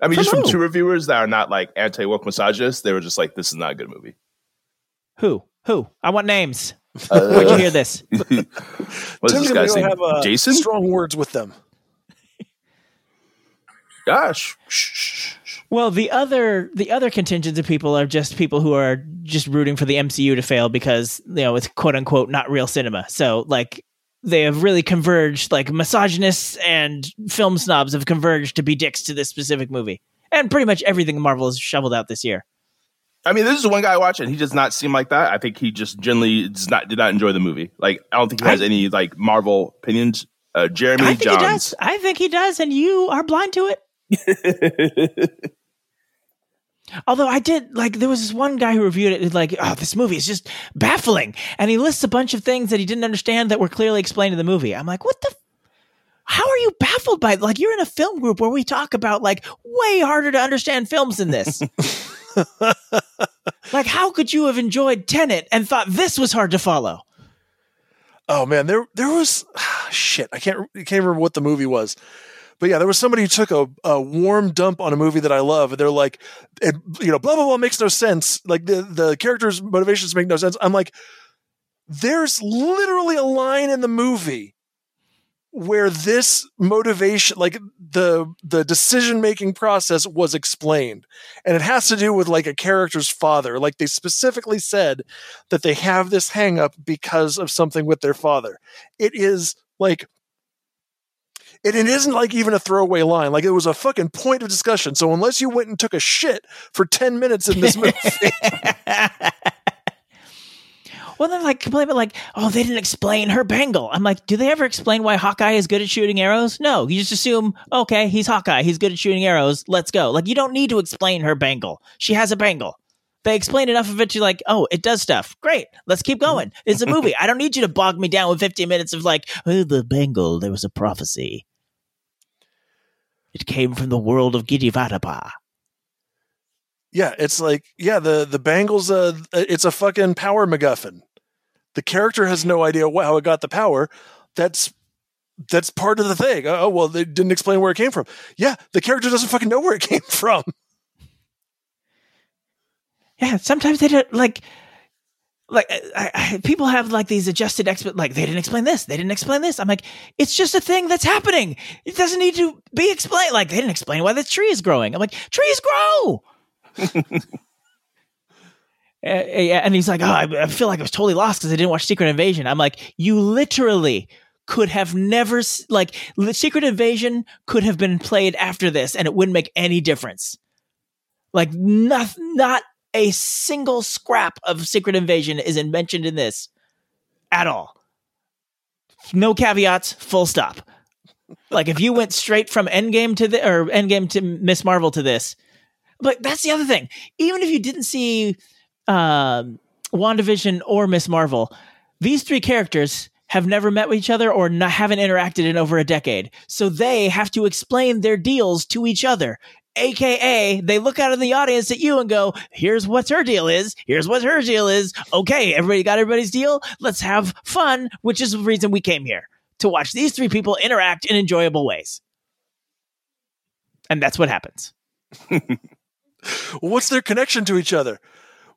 I mean, From just from two reviewers that are not like anti woke misogynists, they were just like, "This is not a good movie." Who? Who? I want names. Uh, Where'd you hear this? What's this Tim's gonna guy's name? have uh, Jason? strong words with them. Gosh. Shh. Well, the other the other contingents of people are just people who are just rooting for the MCU to fail because you know it's quote unquote not real cinema. So like they have really converged, like misogynists and film snobs have converged to be dicks to this specific movie, and pretty much everything Marvel has shoveled out this year. I mean, this is one guy I watch, and he does not seem like that. I think he just generally does not did not enjoy the movie. Like, I don't think he has I- any like Marvel opinions. Uh, Jeremy I think Jahns. he does. I think he does, and you are blind to it. Although I did like, there was this one guy who reviewed it like, "Oh, this movie is just baffling," and he lists a bunch of things that he didn't understand that were clearly explained in the movie. I'm like, what the? F- How are you baffled by like you're in a film group where we talk about like way harder to understand films than this? like, how could you have enjoyed Tenet and thought this was hard to follow? Oh man, there there was shit. I can't I can't remember what the movie was, but yeah, there was somebody who took a, a warm dump on a movie that I love, and they're like, it, you know, blah blah blah makes no sense. Like the the characters' motivations make no sense. I'm like, there's literally a line in the movie where this motivation like the the decision making process was explained and it has to do with like a character's father like they specifically said that they have this hang up because of something with their father it is like it, it isn't like even a throwaway line like it was a fucking point of discussion so unless you went and took a shit for 10 minutes in this movie Well, then like complain about like, oh, they didn't explain her bangle. I'm like, do they ever explain why Hawkeye is good at shooting arrows? No, you just assume, okay, he's Hawkeye, he's good at shooting arrows. Let's go. Like, you don't need to explain her bangle. She has a bangle. They explain enough of it to like, oh, it does stuff. Great, let's keep going. It's a movie. I don't need you to bog me down with 15 minutes of like, oh, the bangle. There was a prophecy. It came from the world of Gidivatapa. yeah it's like yeah the the bangles uh it's a fucking power macguffin the character has no idea how it got the power that's that's part of the thing oh well they didn't explain where it came from yeah the character doesn't fucking know where it came from Yeah, sometimes they don't like. Like I, I, people have like these adjusted exp like they didn't explain this, they didn't explain this. I'm like, it's just a thing that's happening. It doesn't need to be explained. Like they didn't explain why the tree is growing. I'm like, trees grow. And he's like, oh, I, I feel like I was totally lost because I didn't watch Secret Invasion. I'm like, you literally could have never like Secret Invasion could have been played after this, and it wouldn't make any difference. Like not not a single scrap of Secret Invasion isn't mentioned in this at all. No caveats. Full stop. Like if you went straight from Endgame to the or Endgame to Miss Marvel to this, but that's the other thing. Even if you didn't see um, WandaVision or Miss Marvel, these three characters have never met with each other or haven't interacted in over a decade. So they have to explain their deals to each other. AKA, they look out in the audience at you and go, here's what her deal is. Here's what her deal is. Okay, everybody got everybody's deal. Let's have fun, which is the reason we came here to watch these three people interact in enjoyable ways. And that's what happens. What's their connection to each other?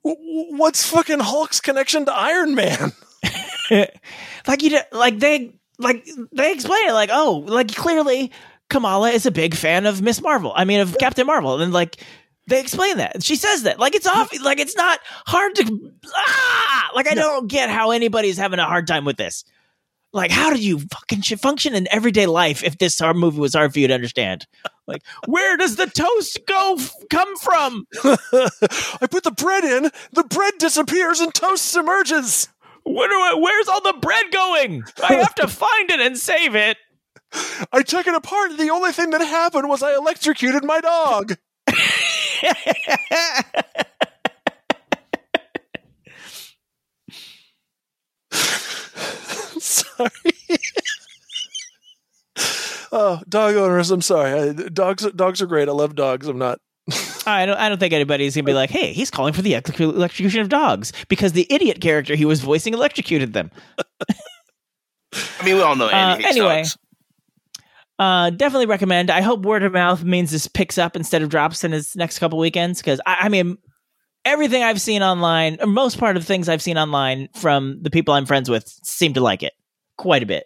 What's fucking Hulk's connection to Iron Man? like you like they like they explain it like oh like clearly Kamala is a big fan of Miss Marvel. I mean of Captain Marvel and like they explain that. She says that. Like it's off like it's not hard to ah like I don't get how anybody's having a hard time with this. Like how do you fucking function in everyday life if this hard movie was hard for you to understand? Like where does the toast go f- come from? I put the bread in, the bread disappears and toast emerges. Where do I, where's all the bread going? I have to find it and save it. I took it apart. and The only thing that happened was I electrocuted my dog. sorry. oh, dog owners, I'm sorry. I, dogs, dogs are great. I love dogs. I'm not. I don't. I don't think anybody's gonna be like, "Hey, he's calling for the electro- electrocution of dogs," because the idiot character he was voicing electrocuted them. I mean, we all know Uh, Andy hates anyway. dogs. Uh, definitely recommend. I hope word of mouth means this picks up instead of drops in his next couple weekends. Because I, I mean, everything I've seen online, or most part of things I've seen online from the people I'm friends with, seem to like it quite a bit.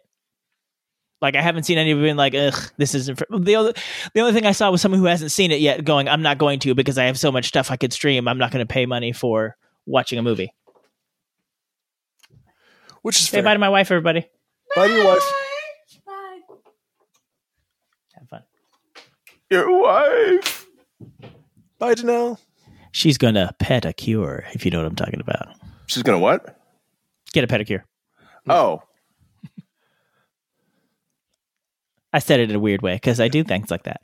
Like I haven't seen anybody being like, "Ugh, this isn't." For-. The other, the only thing I saw was someone who hasn't seen it yet, going, "I'm not going to because I have so much stuff I could stream. I'm not going to pay money for watching a movie." Which is Say fair. bye to my wife, everybody. Bye to your wife. Have fun. Your wife. Bye, Janelle. She's gonna get a pedicure, if you know what I'm talking about. She's gonna what? Get a pedicure. Oh, I said it in a weird way because I do things like that.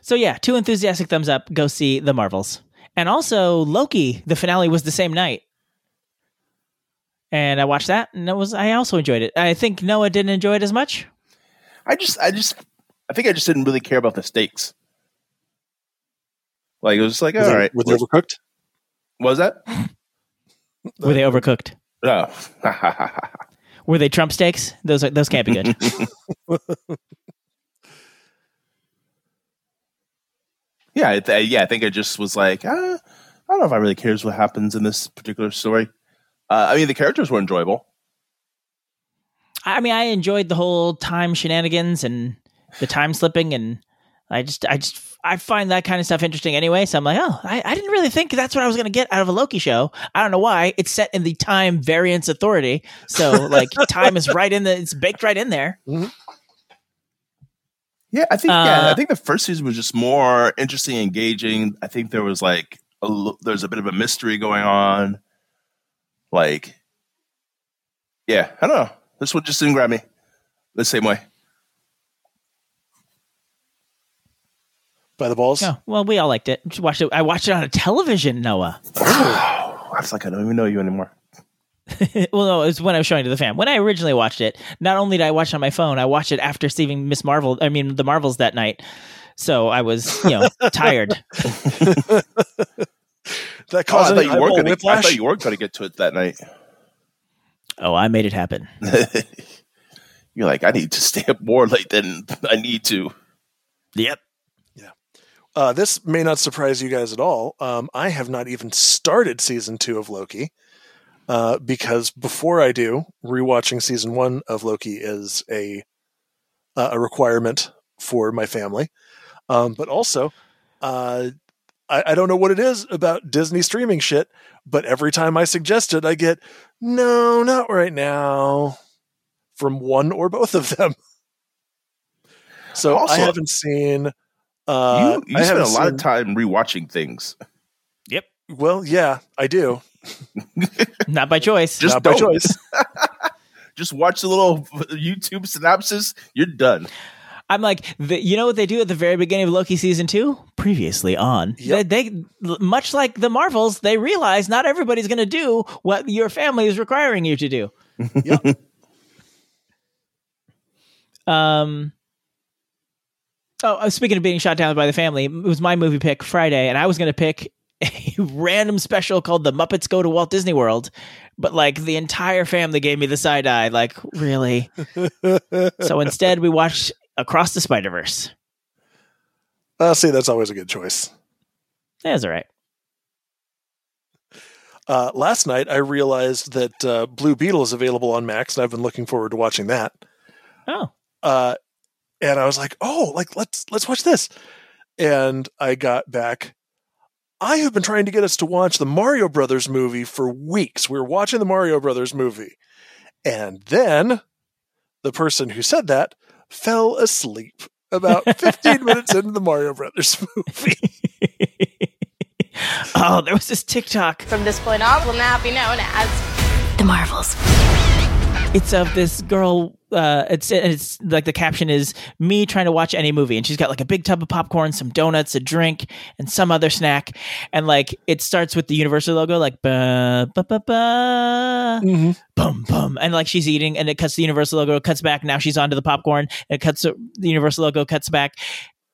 So yeah, two enthusiastic thumbs up. Go see the Marvels, and also Loki. The finale was the same night, and I watched that, and it was I also enjoyed it. I think Noah didn't enjoy it as much. I just, I just, I think I just didn't really care about the stakes. Like it was just like, all Were they, right, were they overcooked? what was that? Were they overcooked? No. Were they Trump steaks? Those are, those can't be good. yeah, I th- yeah. I think I just was like, uh, I don't know if I really cares what happens in this particular story. Uh, I mean, the characters were enjoyable. I mean, I enjoyed the whole time shenanigans and the time slipping, and I just, I just, I find that kind of stuff interesting anyway. So I'm like, oh, I, I didn't really think that's what I was going to get out of a Loki show. I don't know why. It's set in the time variance authority, so like time is right in the, it's baked right in there. Yeah, I think yeah, Uh, I think the first season was just more interesting, engaging. I think there was like a, there's a bit of a mystery going on. Like, yeah, I don't know. This one just didn't grab me the same way. By the balls? Oh, well, we all liked it. Just watched it. I watched it on a television, Noah. Oh, I was like, I don't even know you anymore. well, no, it was when I was showing it to the fam. When I originally watched it, not only did I watch it on my phone, I watched it after seeing Miss Marvel. I mean, the Marvels that night. So I was, you know, tired. That Oh, I caused thought you were eyeball gonna. I thought you were going to get to it that night. Oh, I made it happen. You're like, I need to stay up more late than I need to. Yep. Uh, this may not surprise you guys at all. Um, I have not even started season two of Loki uh, because before I do, rewatching season one of Loki is a uh, a requirement for my family. Um, but also, uh, I, I don't know what it is about Disney streaming shit, but every time I suggest it, I get no, not right now. from one or both of them. So Also- I haven't seen. Uh, you you spend a haven't lot seen- of time rewatching things. Yep. Well, yeah, I do. Not by choice. Just Not by don't. choice. Just watch the little YouTube synopsis. You're done. I'm like, the, you know what they do at the very beginning of Loki season two? Previously on, Yep. they, they much like the Marvels, they realize not everybody's going to do what your family is requiring you to do. Yep. Um. Oh, uh, speaking of being shot down by the family, it was my movie pick Friday, and I was going to pick a random special called "The Muppets Go to Walt Disney World," but like the entire family gave me the side eye. Like, really? so instead, we watched Across the Spider Verse. Uh, see, that's always a good choice. That's all right. Uh, last night, I realized that uh, Blue Beetle is available on Max, and I've been looking forward to watching that. Oh, Uh, and I was like, "Oh, like let's let's watch this." And I got back. I have been trying to get us to watch the Mario Brothers movie for weeks. We were watching the Mario Brothers movie, and then the person who said that fell asleep about 15 minutes into the Mario Brothers movie. oh, there was this TikTok. From this point on, will now be known as The Marvels. It's of this girl. Uh, it's it's like the caption is me trying to watch any movie, and she's got like a big tub of popcorn, some donuts, a drink, and some other snack. And like it starts with the Universal logo, like ba ba ba ba, bum bum, and like she's eating, and it cuts the Universal logo, cuts back. Now she's onto the popcorn, and it cuts the Universal logo, cuts back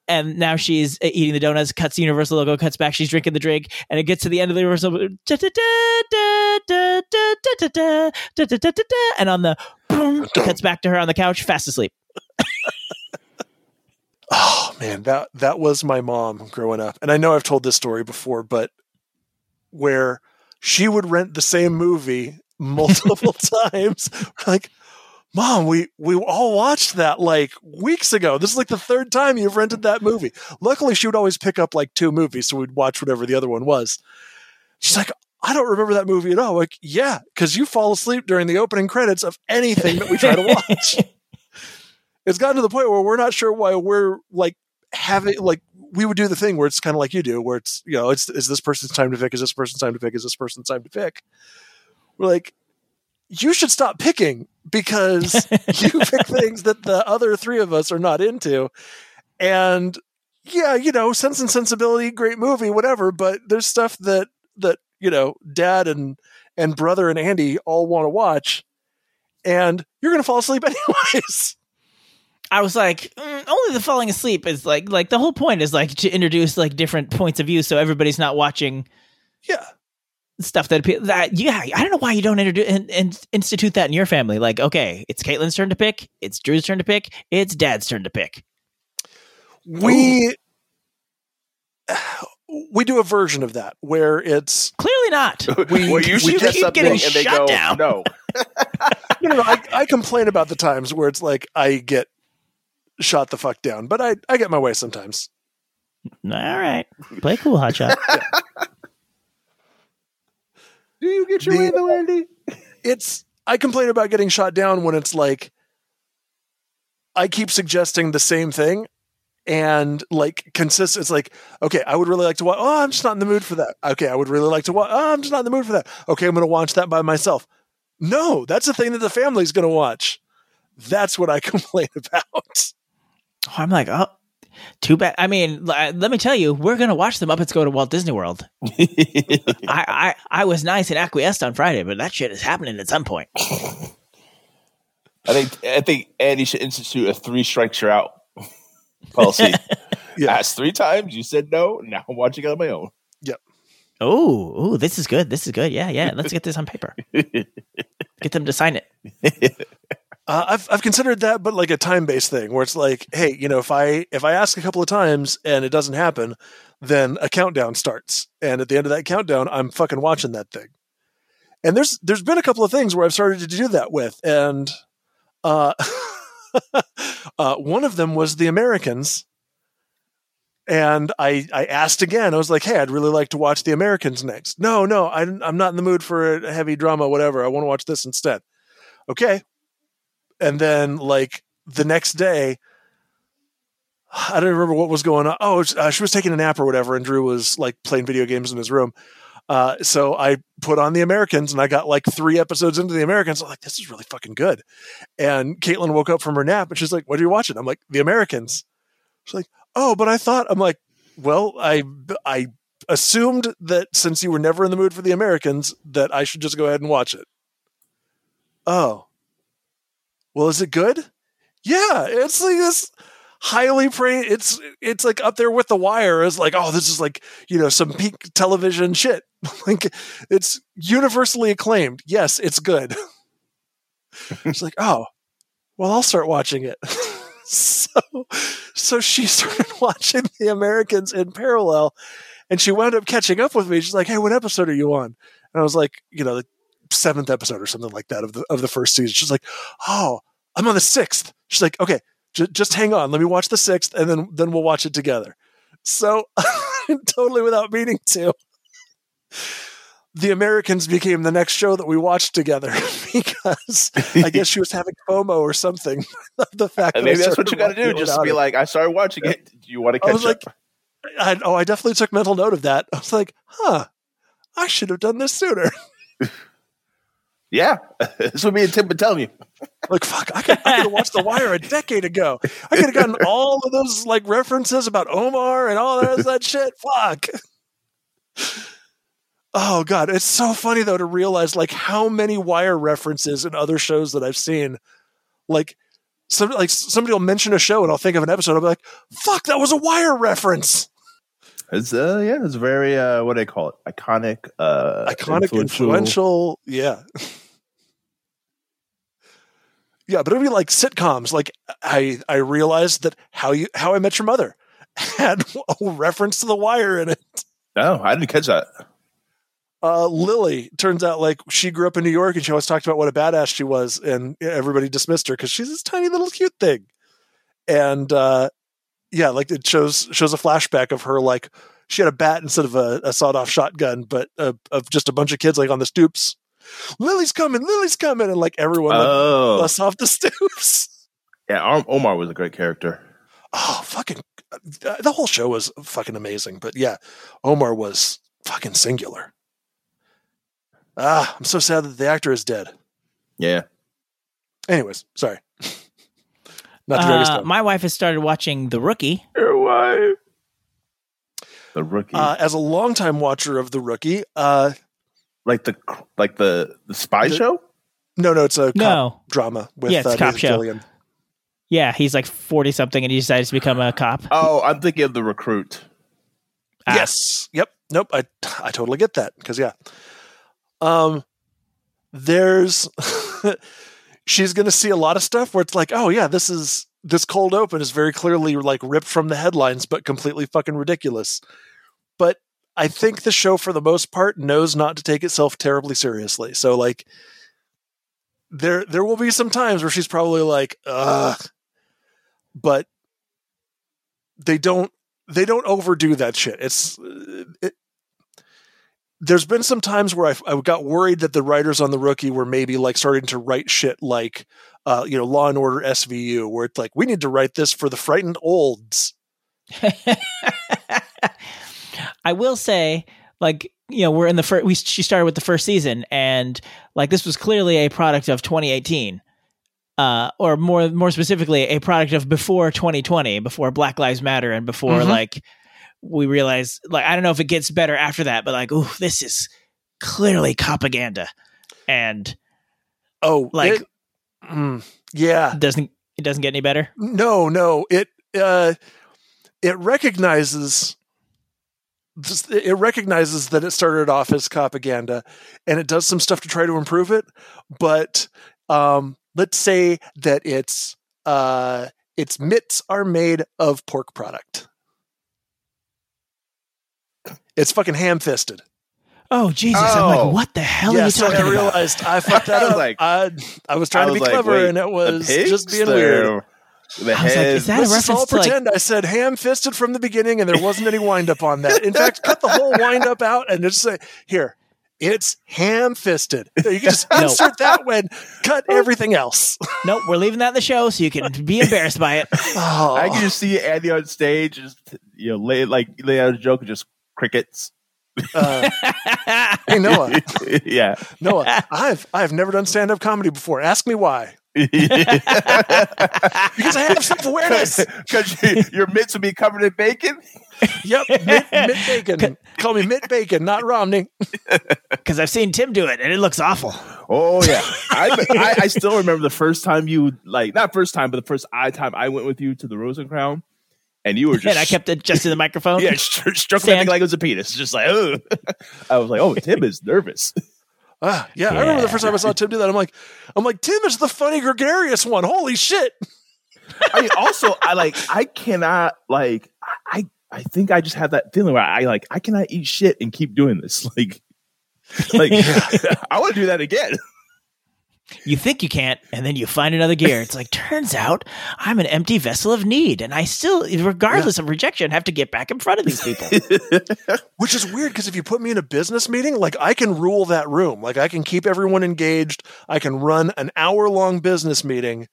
and now she's eating the donuts, cuts the Universal logo, cuts back, she's drinking the drink, and it gets to the end of the Universal, and on the boom, it cuts back to her on the couch, fast asleep. oh man, that that was my mom growing up, and I know I've told this story before, but where she would rent the same movie multiple times, like Mom, we we all watched that like weeks ago. This is like the third time you've rented that movie. Luckily, she would always pick up like two movies, so we'd watch whatever the other one was. She's like, I don't remember that movie at all. Like, yeah, because you fall asleep during the opening credits of anything that we try to watch. it's gotten to the point where we're not sure why we're like having like we would do the thing where it's kind of like you do, where it's you know, it's is this person's time to pick, is this person's time to pick, is this person's time to pick. We're like, you should stop picking because you pick things that the other three of us are not into. And yeah, you know, Sense and Sensibility, great movie, whatever, but there's stuff that that, you know, dad and and brother and Andy all want to watch. And you're gonna fall asleep anyways. I was like, mm, only the falling asleep is like like the whole point is like to introduce like different points of view, so everybody's not watching Yeah. Stuff that appeal- that yeah. I don't know why you don't introduce and, and institute that in your family. Like, okay, it's Caitlin's turn to pick, it's Drew's turn to pick, it's Dad's turn to pick. we we do a version of that where it's Clearly not. we, well, you we should get get something getting and they go, down. no. you no, no, I, I complain about the times where it's like I get shot the fuck down, but I I get my way sometimes. All right, play cool, hotshot. Do you get your The- way though, Andy? It's I complain about getting shot down when it's like I keep suggesting the same thing and like consist it's like okay i would really like to watch oh i'm just not in the mood for that. Okay i would really like to watch oh i'm just not in the mood for that. Okay i'm going to watch that by myself. No that's the thing that the family's going to watch. That's what i complain about. Oh, I'm like, oh, too bad. I mean, l- uh, let me tell you, we're gonna watch the Muppets go to Walt Disney World. I, I I was nice and acquiesced on Friday, but that shit is happening at some point. I think I think Andy should institute a three strikes you're out policy. Yeah. Asked three times, you said no. Now I'm watching it on my own. Yep. Oh, oh, this is good. This is good. Yeah, yeah. Let's get this on paper. Get them to sign it. Uh, I've I've considered that, but like a time based thing where it's like, hey, you know, if I if I ask a couple of times and it doesn't happen, then a countdown starts, and at the end of that countdown, I'm fucking watching that thing. And there's there's been a couple of things where I've started to do that with, and uh, uh, one of them was the Americans. And I, I asked again. I was like, "Hey, I'd really like to watch the Americans next." No, no, I'm I'm not in the mood for a heavy drama. Whatever. I want to watch this instead. Okay, and then like the next day, I don't remember what was going on. Oh, uh, she was taking a nap or whatever, and Drew was like playing video games in his room. Uh, so I put on The Americans, and I got like three episodes into The Americans. I'm like, this is really fucking good. And Caitlin woke up from her nap, and she's like, "What are you watching?" I'm like, The Americans. She's like, "Oh, but I thought." I'm like, "Well, I I assumed that since you were never in the mood for The Americans, that I should just go ahead and watch it." Oh, well, is it good? Yeah, it's like this highly praised. It's it's like up there with The Wire as like, oh, this is like you know some peak television shit. like it's universally acclaimed. Yes, it's good. it's like, oh, well, I'll start watching it. so so she started watching The Americans in parallel, and she wound up catching up with me. She's like, hey, what episode are you on? And I was like, you know, the seventh episode or something like that of the of the first season. She's like, oh, I'm on the sixth. She's like, okay, j- just hang on. Let me watch the sixth, and then then we'll watch it together. So totally without meaning to, the Americans became the next show that we watched together because I guess she was having FOMO or something. the fact And that maybe that's what you got to do. Just be like, I started watching it. Do you want to catch I was up? like, I, oh, I definitely took mental note of that. I was like, huh, I should have done this sooner. Yeah, this would be a tip of telling you. like, fuck, I could, have watched The Wire a decade ago. I could have gotten all of those like references about Omar and all that, that shit. Fuck. Oh god, it's so funny though to realize like how many Wire references in other shows that I've seen. Like, some like somebody will mention a show and I'll think of an episode. I'll be like, "Fuck, that was a Wire reference." It's uh, yeah, it's very uh, what do they call it? Iconic, uh, iconic, influential. Yeah. yeah, but it'd be like sitcoms. Like I, I realized that how you, how I met your mother had a reference to the wire in it. No, I didn't catch that. Uh, Lily turns out like she grew up in New York and she always talked about what a badass she was, and everybody dismissed her because she's this tiny little cute thing. And uh, yeah, like it shows shows a flashback of her like she had a bat instead of a, a sawed off shotgun, but uh, of just a bunch of kids like on the stoops. Lily's coming, Lily's coming, and like everyone like, Oh. busts off the stoops. Yeah, Omar was a great character. Oh, fucking! uh, The whole show was fucking amazing, but yeah, Omar was fucking singular. Ah, I'm so sad that the actor is dead. Yeah. Anyways, sorry. Not to drag us Uh, my wife has started watching The Rookie. Your wife. The rookie, Uh, as a longtime watcher of The Rookie, uh, like the like the the spy the- show. no, no, it's a cop No. drama with Yeah, it's uh, a cop Nathan show. Fillion. Yeah, he's like 40 something and he decides to become a cop. Oh, I'm thinking of the recruit. Ah. Yes. Yep. Nope. I I totally get that because yeah. Um, there's she's going to see a lot of stuff where it's like, oh yeah, this is this cold open is very clearly like ripped from the headlines, but completely fucking ridiculous. But I think the show, for the most part, knows not to take itself terribly seriously. So like, there there will be some times where she's probably like, ugh, but they don't they don't overdo that shit. It's it, there's been some times where I, I got worried that the writers on the rookie were maybe like starting to write shit like uh, you know Law and Order SVU, where it's like we need to write this for the frightened olds. I will say, like, you know, we're in the first, we, she started with the first season and like this was clearly a product of 2018. Uh, or more, more specifically, a product of before 2020, before Black Lives Matter, and before Mhm. like we realize, like, I don't know if it gets better after that, but like, ooh, this is clearly propaganda, and Oh, Like- it- mm, yeah, it doesn't it doesn't get any better. no, no, it uh, it recognizes it recognizes that it started off as propaganda, and it does some stuff to try to improve it. But um, let's say that its uh, its mitts are made of pork product. It's fucking ham fisted. Oh Jesus! I'm Oh. like, what the hell are you so talking I about? realized I fucked that up. like- I, I was trying I to be like, clever, wait, and it was just being The- weird. The I was like, is that Let's just all reference to like pretend I said ham fisted from the beginning, and there wasn't any wind up on that. In fact, cut the whole wind up out and just say, "Here, It's ham fisted. You can just No. insert that when cut everything else. Nope, we're leaving that in the show so you can be embarrassed by it. Oh, I can just see Andy on stage, just you know, lay like lay out a joke and just crickets. uh, hey Noah, yeah, Noah, I've I've never done stand up comedy before. Ask me why. Because I have self awareness. because your mitts would be covered in bacon. Yep, Mitt, Mitt Bacon. Call me Mitt Bacon, not Romney. Because I've seen Tim do it and it looks awful. Oh yeah, I, I I still remember the first time you like not first time, but the first I time I went with you to the Rose and Crown, and you were just and I kept it just in the microphone. yeah str- struck my Stand. thing like it was a penis, just like oh. I was like, oh, Tim is nervous. Ah, yeah, I remember the first time I saw Tim do that. I'm like, I'm like, Tim is the funny gregarious one. Holy shit! I mean, also, I like, I cannot like, I, I think I just have that feeling where I like, I cannot eat shit and keep doing this. Like, like, I want to do that again. You think you can't, and then you find another gear. It's like, turns out I'm an empty vessel of need, and I still, regardless of rejection, have to get back in front of these people. Which is weird because if you put me in a business meeting, like I can rule that room. Like I can keep everyone engaged. I can run an hour long business meeting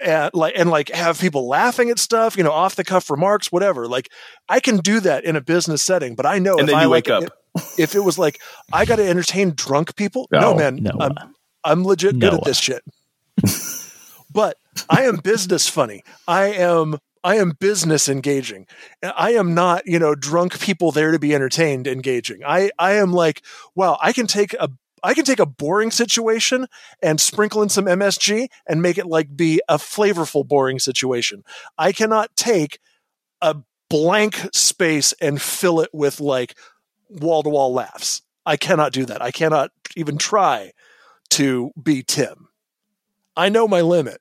and like and like have people laughing at stuff, you know, off the cuff remarks, whatever. Like I can do that in a business setting, but I know And if then I you like wake it- if it was like I got to entertain drunk people, no, No, man, no. I'm, I'm legit good No. at this shit. but I am business funny. I am I am business engaging. I am not, you know, drunk people there to be entertained engaging. I I am like, wow, I can take a I can take a boring situation and sprinkle in some MSG and make it like be a flavorful boring situation. I cannot take a blank space and fill it with like wall to wall laughs. I cannot do that. I cannot even try to be Tim. I know my limit.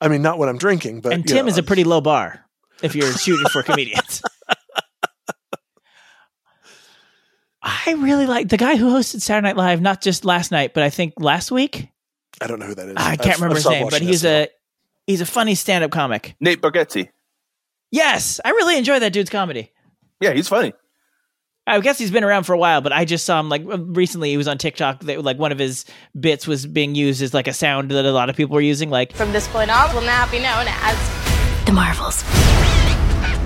I mean, not when I'm drinking, but and you Tim know, is a pretty low bar if you're shooting for comedians. I really like the guy who hosted Saturday Night Live, not just last night, but I think last week. I don't know who that is. I can't I've- remember I've his name, but he's SNL. a he's a funny stand-up comic. Nate Bargatze. Yes, I really enjoy that dude's comedy. Yeah, he's funny. I guess he's been around for a while, but I just saw him like recently. He was on TikTok. That like one of his bits was being used as like a sound that a lot of people were using. Like From this point on, will now be known as The Marvels.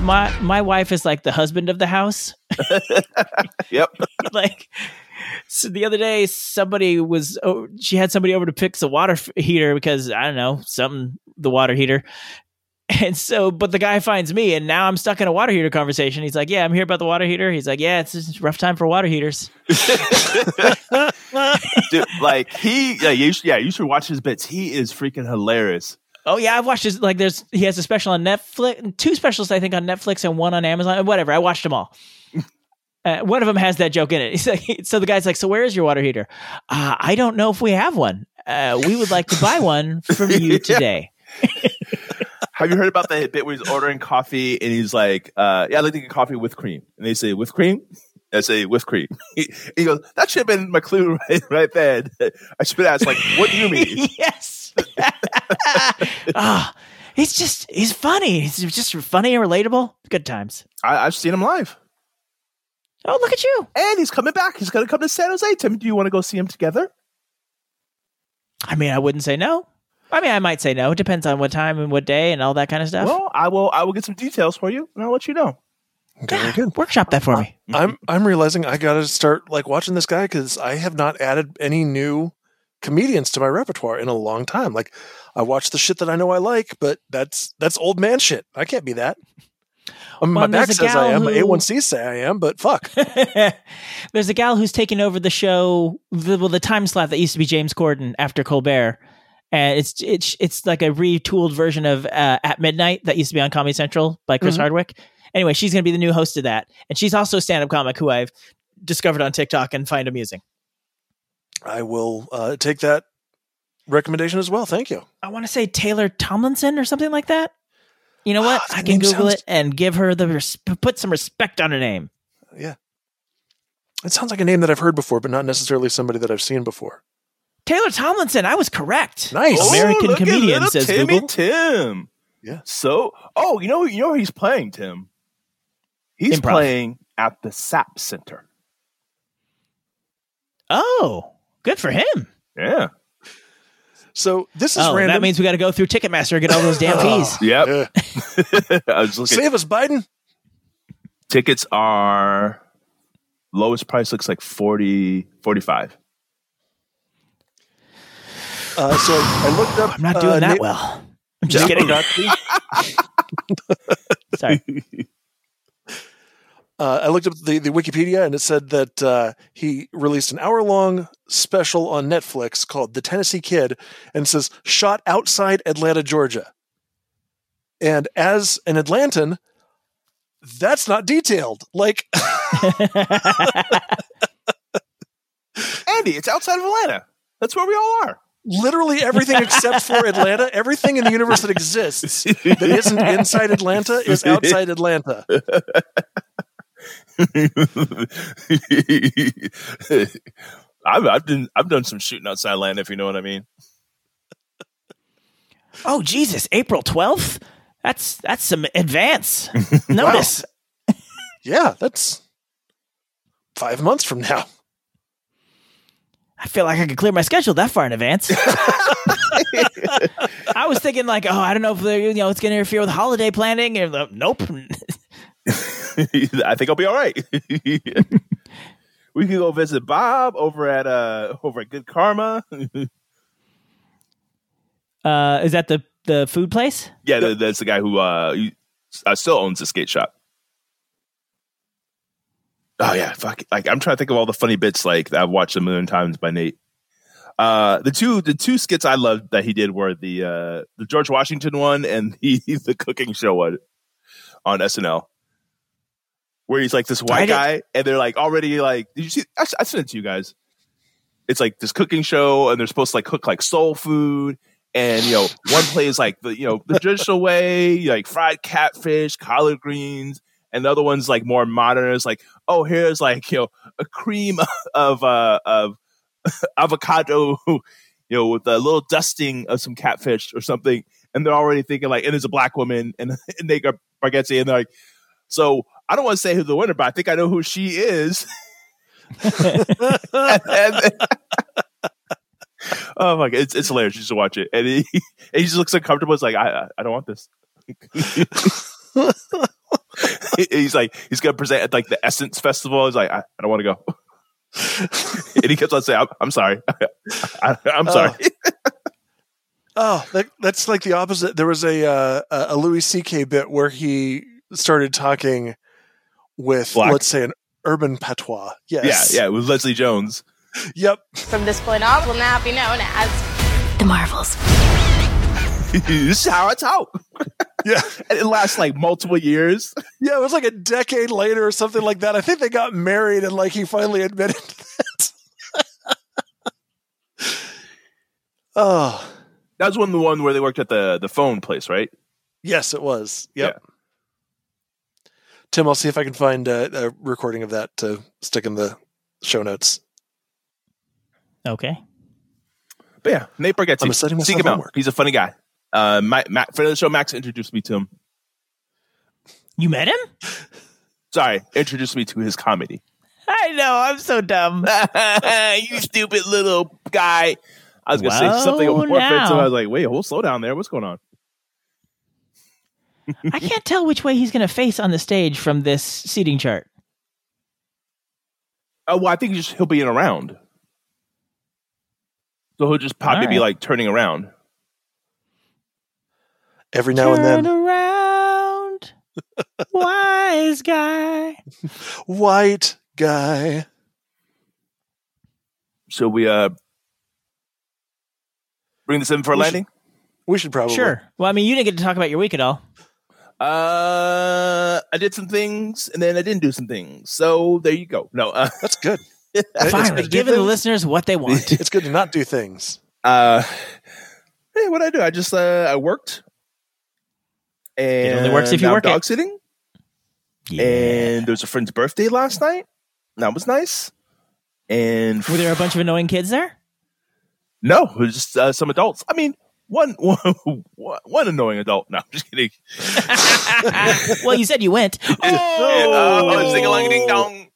my my wife is like the husband of the house. Yep. like so the other day somebody was oh, she had somebody over to fix the water f- heater because i don't know something the water heater and so but the guy finds me and now i'm stuck in a water heater conversation he's like yeah i'm here about the water heater he's like yeah it's a rough time for water heaters Dude, like he, yeah, you should, yeah, you should watch his bits. He is freaking hilarious. oh yeah i've watched his like there's he has a special on netflix two specials i think on netflix and one on amazon whatever i watched them all Uh, one of them has that joke in it. He's like, so the guy's like, "So where is your water heater?" Uh, I don't know if we have one. Uh, we would like to buy one from you Yeah. today. Have you heard about the bit where he's ordering coffee and he's like, uh, "Yeah, I'd like to get coffee with cream," and they say with cream. I say with cream. He, he goes, "That should have been my clue right, right there." I should have asked, like, "What do you mean?" yes. Ah, he's just he's funny. He's just funny and relatable. Good times. I, I've seen him live, Oh, look at you. and he's coming back. He's gonna come to San Jose. Tim, do you want to go see him together? I mean, I wouldn't say no. I mean, I might say no. It depends on what time and what day and all that kind of stuff. Well, I will. I will get some details for you, and I'll let you know. Okay, very good. Workshop that for uh, me. Uh, I'm I'm realizing I got to start like watching this guy because I have not added any new comedians to my repertoire in a long time. Like I watch the shit that I know I like, but that's that's old man shit. I can't be that. Um, I mean, Well, my back says I gal am. My A1C say I am, but fuck. There's a gal who's taken over the show, the, well, the time slot that used to be James Corden after Colbert, and it's it's it's like a retooled version of uh, At Midnight that used to be on Comedy Central by Chris Mhm. Hardwick. Anyway, she's going to be the new host of that, and she's also a stand-up comic who I've discovered on TikTok and find amusing. I will uh, take that recommendation as well. Thank you. I want to say Taylor Tomlinson or something like that. You know what? Ah, I can Google sounds- it and give her the res- put some respect on her name. Yeah, it sounds like a name that I've heard before, but not necessarily somebody that I've seen before. Taylor Tomlinson. I was correct. Nice. Oh, American Oh, look at comedian, little says Timmy Google. Tim. Yeah. So, oh, you know, you know he's playing, Tim. He's Improv. playing at the SAP Center. Oh, good for him. Yeah. So this is oh, random. that means we got to go through Ticketmaster and get all those damn oh, fees. Yep. Yeah. I was looking. Save us, Biden. Tickets are lowest price looks like 40 45 Uh, so I, I looked up. I'm not doing uh, that Na- well. I'm just kidding. Sorry. Uh, I looked up the, the Wikipedia and it said that uh, he released an hour long special on Netflix called The Tennessee Kid and it says shot outside Atlanta, Georgia. And as an Atlantan, that's not detailed. Like, Andy, it's outside of Atlanta. That's where we all are. Literally everything except for Atlanta, everything in the universe that exists that isn't inside Atlanta is outside Atlanta. I've, I've done I've done some shooting outside Atlanta, if you know what I mean. Oh Jesus! April twelfth. That's that's some advance notice. Yeah, that's five months from now. I feel like I could clear my schedule that far in advance. I was thinking like, oh, I don't know if they're, you know it's going to interfere with holiday planning. And, uh, nope. I think I'll be all right. we can go visit Bob over at uh over at Good Karma. Uh, is that the the food place? yeah, that- that's the guy who uh, he, uh still owns the skate shop. Oh yeah, fuck! Like I'm trying to think of all the funny bits like that I've watched a million times by Nate. Uh, the two the two skits I loved that he did were the uh, the George Washington one and the the cooking show one on SNL, where he's like this white guy and they're like already like did you see? I, I sent it to you guys. It's like this cooking show and they're supposed to like cook like soul food and you know one plays like the you know the traditional way like fried catfish collard greens and the other one's like more modern it's like oh here's like you know a cream of uh of avocado you know with a little dusting of some catfish or something and they're already thinking like and there's a black woman and, and they got spaghetti and they're like so i don't want to say who the winner but i think i know who she is and, and- oh my god, it's, it's hilarious. You should watch it. And he, and he just looks uncomfortable. It's like I- I don't want this. he's like he's gonna present at like the Essence Festival. He's like I, I don't want to go. and he keeps on saying I'm, I'm sorry. I, am sorry. Oh, that, that's like the opposite. There was a uh, a a Louis C.K. bit where he started talking with, Black. let's say, an urban patois. Yes. Yeah, yeah, with Leslie Jones. Yep. From this point on, will now be known as The Marvels. this is how it's out. Yeah. And it lasts like multiple years. Yeah. It was like a decade later or something like that. I think they got married and like he finally admitted that. oh, That was one the one where they worked at the the phone place, right? yes, it was. Yep. Tim, I'll see if I can find a, a recording of that to stick in the show notes. Okay. But yeah, Nate Bargatze. I'm setting Seek myself him out. He's a funny guy. Uh, Matt, friend of the show, Max introduced me to him. You met him? Sorry, introduced me to his comedy. I know. I'm so dumb. you stupid little guy. I was gonna Well, say something more now. offensive. I was like, wait, hold slow down there. What's going on? I can't tell which way he's to face on the stage from this seating chart. Oh well, I think he's just, he'll be in around. So he'll just probably All be like turning around. Every now and Turn then, around, wise guy. white guy. So we uh bring this in for a We should- landing. We should probably. Sure. Well, I mean, you didn't get to talk about your week at all. Uh, I did some things and then I didn't do some things. So there you go. No, uh, That's good. It's good Finally, to giving the things. listeners what they want. It's good to not do things. uh, hey, what I do? I just uh, I worked. And only works if you now I'm work it. dog sitting. And there was a friend's birthday last night. That was nice. And Were there a bunch of annoying kids there? no, it was just uh, some adults. I mean, one, one, one annoying adult. No, I'm just kidding. well, you said you went. Oh, oh sing along ding dong.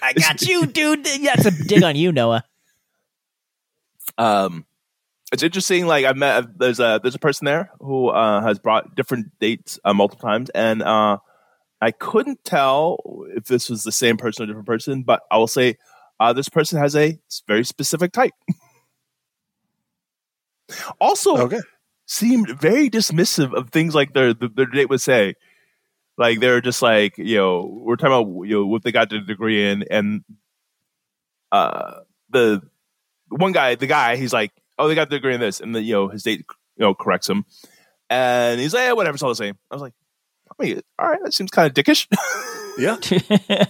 I got you, dude. That's a dig on you, Noah. Um, it's interesting. Like I met there's a there's a person there who uh, has brought different dates uh, multiple times, and uh, I couldn't tell if this was the same person or different person. But I will say uh, this person has a very specific type. also, Okay. seemed very dismissive of things like their their date would say. Like they're just like you know we're talking about you know what they got their degree in, and uh the one guy, the guy, he's like, oh, they got their degree in this, and the you know his date you know corrects him, and he's like, yeah, whatever, it's all the same. I was like, wait, all right, that seems kind of dickish. Yeah.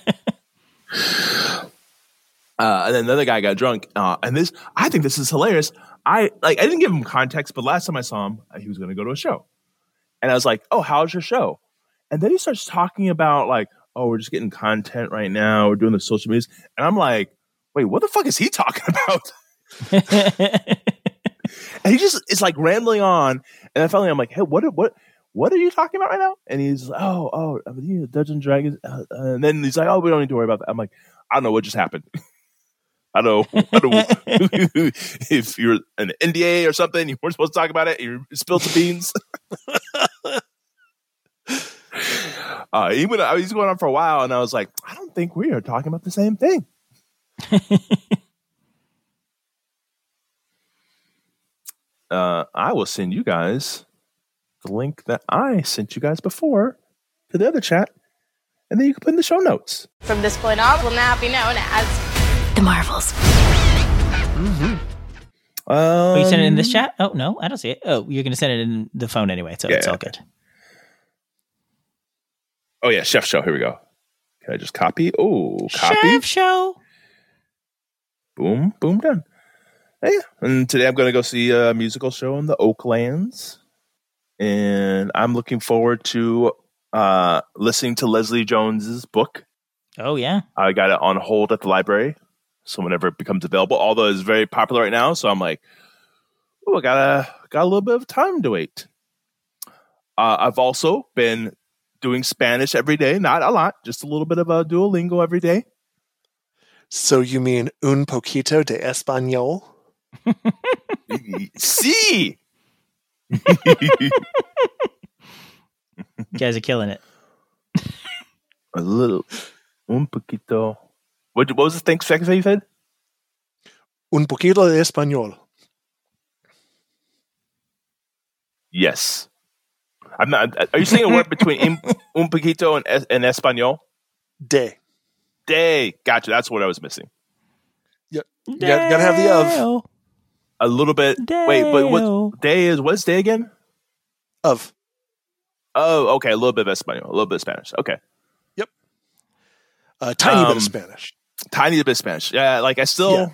Uh, and then another guy got drunk, uh, and this I think this is hilarious. I like I didn't give him context, but last time I saw him, he was going to go to a show, and I was like, "Oh, how's your show?" And then he starts talking about like, "Oh, we're just getting content right now. We're doing the social medias," and I'm like, "Wait, what the fuck is he talking about?" And he just is like rambling on, and then finally I'm like, "Hey, what what?" What are you talking about right now? And he's like, oh, oh, I Dungeons and Dragons. Uh, uh, and then he's like, oh, we don't need to worry about that. I'm like, I don't know what just happened. I don't know, I don't if you're an NDA or something, you weren't supposed to talk about it. You spilled the beans. uh, he went, he's going on for a while, and I was like, I don't think we are talking about the same thing. Uh, I will send you guys the link that I sent you guys before to the other chat, and then you can put in the show notes. From this point on, will now be known as The Marvels. Um, Oh, you sent it in this chat? Oh no, I don't see it. Oh, you're going to send it in the phone anyway, so it's Yeah. all good. Oh yeah, chef show. Here we go. Can I just copy? Oh, copy. Chef show. Boom, boom, done. Hey, and today I'm going to go see a musical show in the Oaklands, and I'm looking forward to uh, listening to Leslie Jones's book. Oh yeah. I got it on hold at the library, so whenever it becomes available. Although it's very popular right now, so I'm like, oh, I got a got a little bit of time to wait. Uh, I've also been doing Spanish every day, not a lot, just a little bit of a Duolingo every day. So you mean un poquito de español? See, You guys are killing it. a little, un poquito. What, what was the thing second thing you said? Un poquito de español. Yes. I'm not. Are you saying a word between in, un poquito and, es- and español? De. Day. Gotcha. That's what I was missing. Yep. You got, gotta have the of. Dale. A little bit. Wait, but what day is? What's day again? Of. Oh, okay. A little bit of Espanol, a little bit of Spanish. Okay. Yep. A tiny bit Um, of Spanish. Tiny bit of Spanish. Yeah. Like I still, Yeah.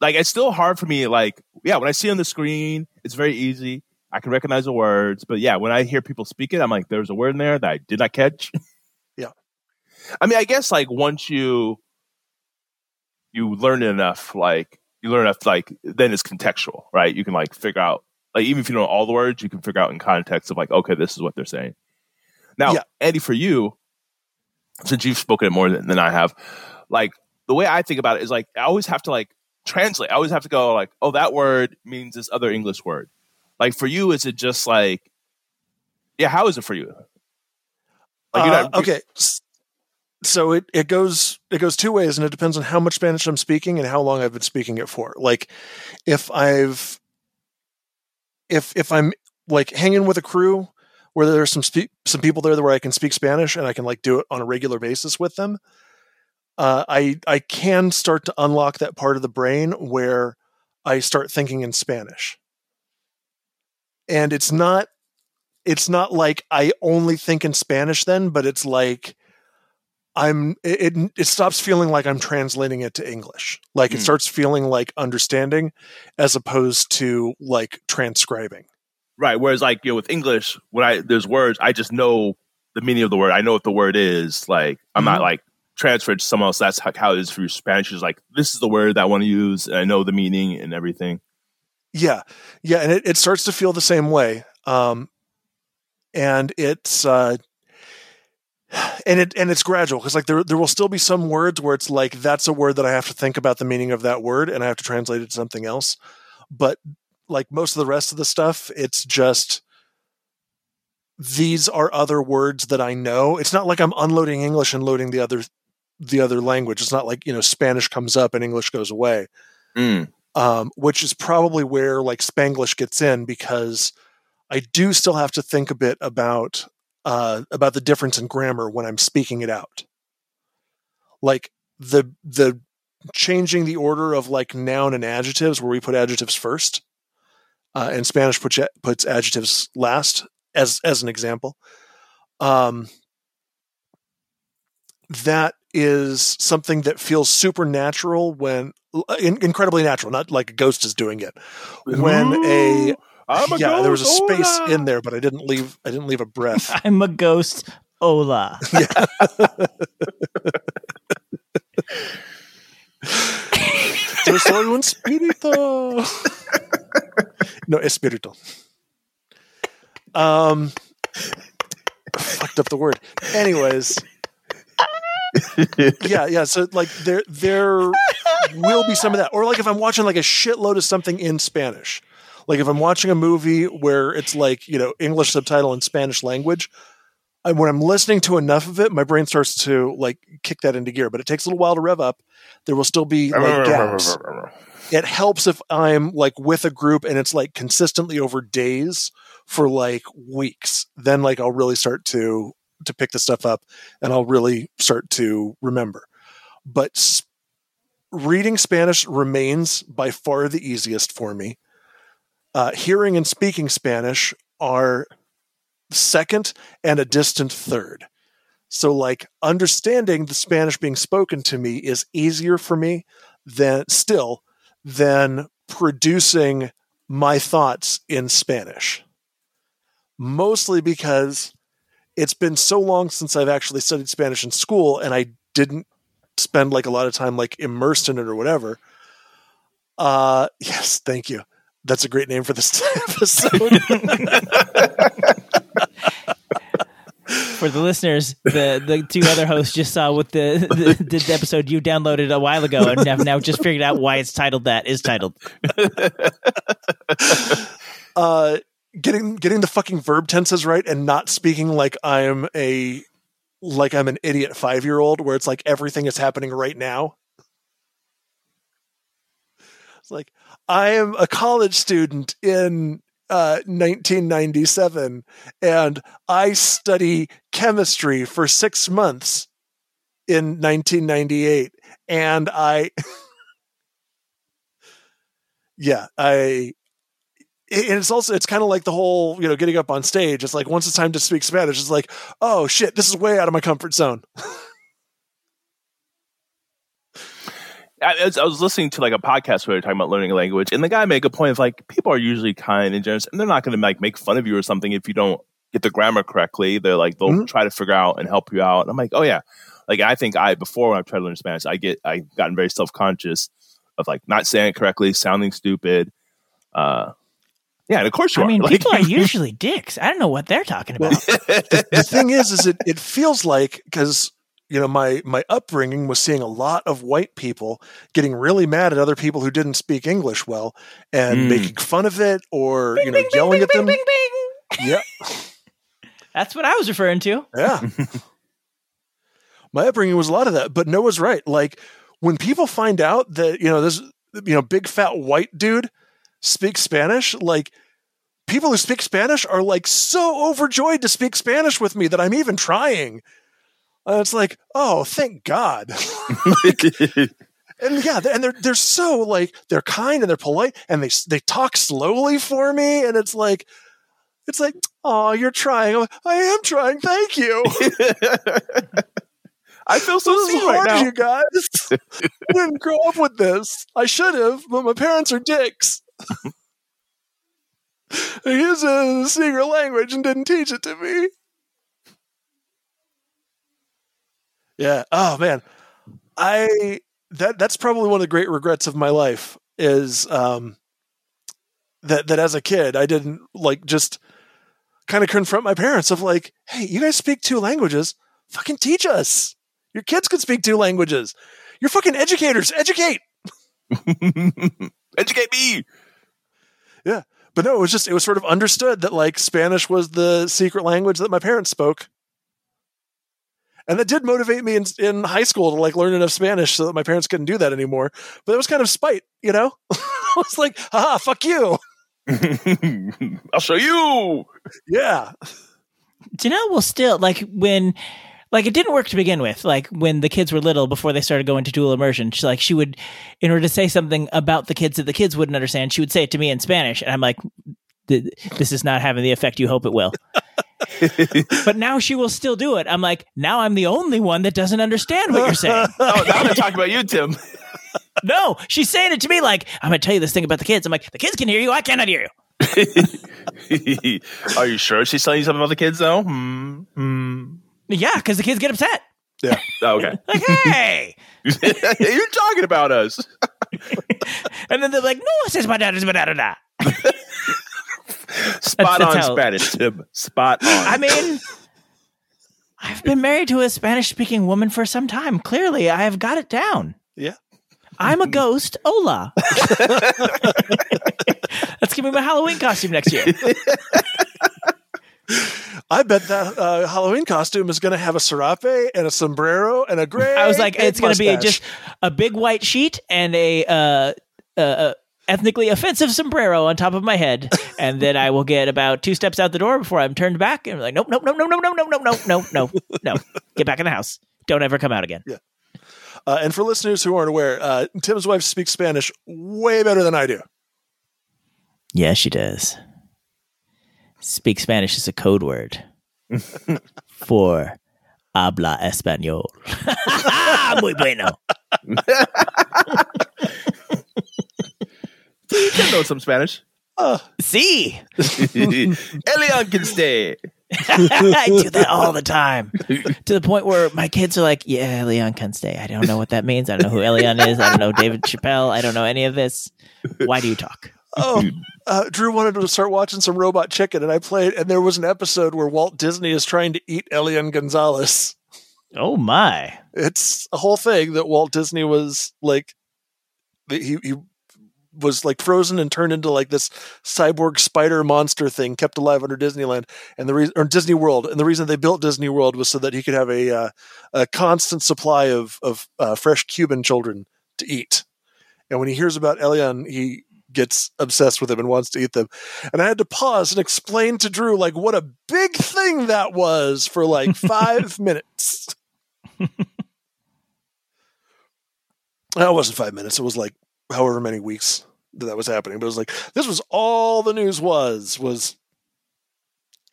like it's still hard for me. Like, yeah, when I see on the screen, it's very easy. I can recognize the words. But yeah, when I hear people speak it, I'm like, there's a word in there that I did not catch. Yeah. I mean, I guess like once you, you learn it enough, like you learn enough, like then it's contextual, right? You can like figure out, like even if you don't know all the words, you can figure out in context of like, okay, this is what they're saying. Now, Yeah. Andy, for you, since you've spoken it more than, than I have, like the way I think about it is like I always have to like translate. I always have to go like, oh, that word means this other English word. Like for you, is it just like, yeah? How is it for you? Like, Uh, not- okay. So it, it goes it goes two ways, and it depends on how much Spanish I'm speaking and how long I've been speaking it for. Like, if I've if if I'm like hanging with a crew where there's some spe- some people there where I can speak Spanish and I can like do it on a regular basis with them, uh, I I can start to unlock that part of the brain where I start thinking in Spanish, and it's not it's not like I only think in Spanish then, but it's like I'm it it, stops feeling like I'm translating it to English. Like it Hmm. starts feeling like understanding as opposed to like transcribing. right. Whereas like you know, with English, when I there's words, I just know the meaning of the word. I know what the word is. Like I'm not Mhm. like transferred to someone else. That's how, how it is for you. Spanish is like this is the word that I want to use, and I know the meaning and everything. Yeah, yeah, and it, it starts to feel the same way. Um, and it's uh, and it and it's gradual because like there there will still be some words where it's like that's a word that I have to think about the meaning of that word and I have to translate it to something else. But like most of the rest of the stuff, it's just these are other words that I know. It's not like I'm unloading English and loading the other the other language. It's not like you know Spanish comes up and English goes away, Mm. um, which is probably where like Spanglish gets in because I do still have to think a bit about uh, about the difference in grammar when I'm speaking it out. Like the the changing the order of like noun and adjectives, where we put adjectives first, uh, and Spanish puts puts adjectives last, as as an example. Um, that is something that feels supernatural when in, incredibly natural, not like a ghost is doing it. When a I'm a yeah, there was a ghost, space hola. in there, but I didn't leave. I didn't leave a breath. I'm a ghost. Hola. Yo soy un espíritu. no, espíritu. Um, fucked up the word. Anyways, yeah, yeah. So like there, there will be some of that, or like if I'm watching like a shitload of something in Spanish, like if I'm watching a movie where it's like you know English subtitle and Spanish language. I, when I'm listening to enough of it, my brain starts to like kick that into gear, but it takes a little while to rev up. There will still be like gaps it helps if I'm like with a group and it's like consistently over days for like weeks. Then like I'll really start to to pick the stuff up and I'll really start to remember. But s- reading Spanish remains by far the easiest for me. Uh, hearing and speaking Spanish are second and a distant third. So like understanding the Spanish being spoken to me is easier for me than still than producing my thoughts in Spanish. Mostly because it's been so long since I've actually studied Spanish in school and I didn't spend like a lot of time like immersed in it or whatever. Uh yes, thank you. That's a great name for this episode. For the listeners, the, the two other hosts just saw what the, the, the episode you downloaded a while ago and have now just figured out why it's titled that is titled. uh getting getting the fucking verb tenses right and not speaking like I'm a like I'm an idiot five year old where it's like everything is happening right now. It's like I am a college student in uh, 1997 and I study chemistry for six months in 1998 and I yeah I and it's also it's kind of like the whole you know getting up on stage it's like once it's time to speak spanish it's like oh shit this is way out of my comfort zone I, I was- listening to like a podcast where they were talking about learning a language, and the guy made a point of like people are usually kind and generous, and they're not going to like make fun of you or something if you don't get the grammar correctly. They're like they'll Mhm. try to figure out and help you out. And I'm like, oh yeah, like I think I before when I tried to learn Spanish, I get I gotten very self conscious of like not saying it correctly, sounding stupid. Uh, yeah, and of course you I are. mean, Like- people are usually dicks. I don't know what they're talking about. the thing is is it, it feels like because you know my my upbringing was seeing a lot of white people getting really mad at other people who didn't speak english well and Mm. making fun of it or you know yelling at them yeah That's what I was referring to. Yeah. My upbringing was a lot of that, but Noah's right. Like when people find out that, you know, this you know, big fat white dude speaks Spanish, like people who speak Spanish are like so overjoyed to speak Spanish with me that I'm even trying. And it's like, oh, thank God. and yeah, and they're they're so like they're kind and they're polite and they they talk slowly for me and it's like it's like, oh, you're trying. Like, I am trying. Thank you. I feel so this is seen right now. you guys. I didn't grow up with this. I should have, but my parents are dicks. they use a secret language and didn't teach it to me. Yeah. Oh man, I that that's probably one of the great regrets of my life is um that that as a kid I didn't like just kind of confront my parents of like, hey, you guys speak two languages, fucking teach us. Your kids can speak two languages. You're fucking educators. Educate. Educate me. Yeah. But no, it was just it was sort of understood that like Spanish was the secret language that my parents spoke. And that did motivate me in, in high school to like learn enough Spanish so that my parents couldn't do that anymore. But it was kind of spite, you know? I was like, haha, fuck you. I'll show you. Yeah. Janelle will still like when like it didn't work to begin with. Like when the kids were little before they started going to dual immersion, she like she would in order to say something about the kids that the kids wouldn't understand, she would say it to me in Spanish and I'm like this is not having the effect you hope it will. but now she will still do it. I'm like, now I'm the only one that doesn't understand what you're saying. oh, now they're talking about you, Tim. no, she's saying it to me like, I'm going to tell you this thing about the kids. I'm like, the kids can hear you. I cannot hear you. Are you sure she's telling you something about the kids, though? Hmm. hmm. Yeah, because the kids get upset. Yeah. Oh, okay. like, hey, you're talking about us. and then they're like, no, it says my dad is my dad. Spot that's, that's on Spanish, Tim. Spot on. I mean, I've been married to a Spanish speaking woman for some time. Clearly, I have got it down. Yeah. I'm a ghost. Hola. That's gonna be my Halloween costume next year. I bet that uh, Halloween costume is going to have a serape and a sombrero and a gray. I was like, it's going to be just a big white sheet and a uh, uh, ethnically offensive sombrero on top of my head, and then I will get about two steps out the door before I'm turned back and I'm like, nope, nope, nope, nope, nope, nope, nope, nope, nope, no, no, get back in the house. Don't ever come out again. Yeah. Uh, and for listeners who aren't aware, uh, Tim's wife speaks Spanish way better than I do. Yeah, she does. Speak Spanish is a code word for habla español. Muy bueno. you can know some Spanish. Uh, See, Elian can stay. I do that all the time to the point where my kids are like, "Yeah, Leon can stay." I don't know what that means. I don't know who Elian is. I don't know David Chappelle. I don't know any of this. Why do you talk? Oh, uh, Drew wanted to start watching some Robot Chicken, and I played. And there was an episode where Walt Disney is trying to eat Elian Gonzalez. Oh my! It's a whole thing that Walt Disney was like. He he was like frozen and turned into like this cyborg spider monster thing kept alive under Disneyland and the reason or Disney World and the reason they built Disney World was so that he could have a uh, a constant supply of of uh, fresh Cuban children to eat. And when he hears about Elian, he gets obsessed with him and wants to eat them. And I had to pause and explain to Drew like what a big thing that was for like 5 minutes. That wasn't five minutes. It was like however many weeks that, that was happening. But it was like this was all the news was was,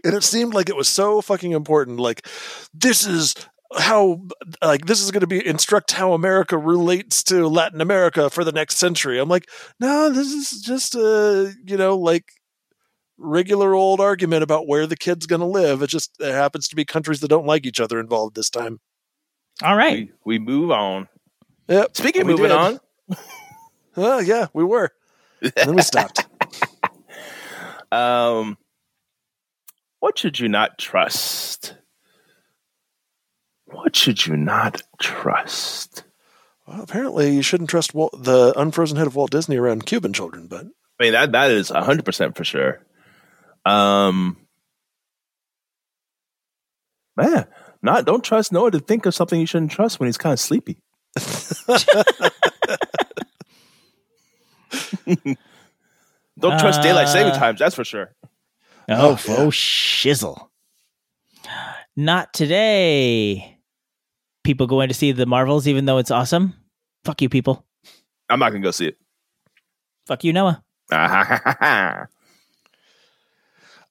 and it seemed like it was so fucking important. Like this is how like this is going to be instruct how America relates to Latin America for the next century. I'm like, no, this is just a you know like regular old argument about where the kid's going to live. It just it happens to be countries that don't like each other involved this time. All right, we, we move on. Yep. Speaking of moving did. on, Oh yeah, we were. And then we stopped. um, what should you not trust? What should you not trust? Well, apparently, you shouldn't trust Walt, the unfrozen head of Walt Disney around Cuban children. But I mean that that is hundred percent for sure. Um, man, not don't trust Noah to think of something you shouldn't trust when he's kind of sleepy. Don't trust uh, daylight saving times, that's for sure. Oh, oh, oh shizzle. Not today. People going to see the Marvels even though it's awesome? Fuck you, people. I'm not going to go see it. Fuck you, Noah.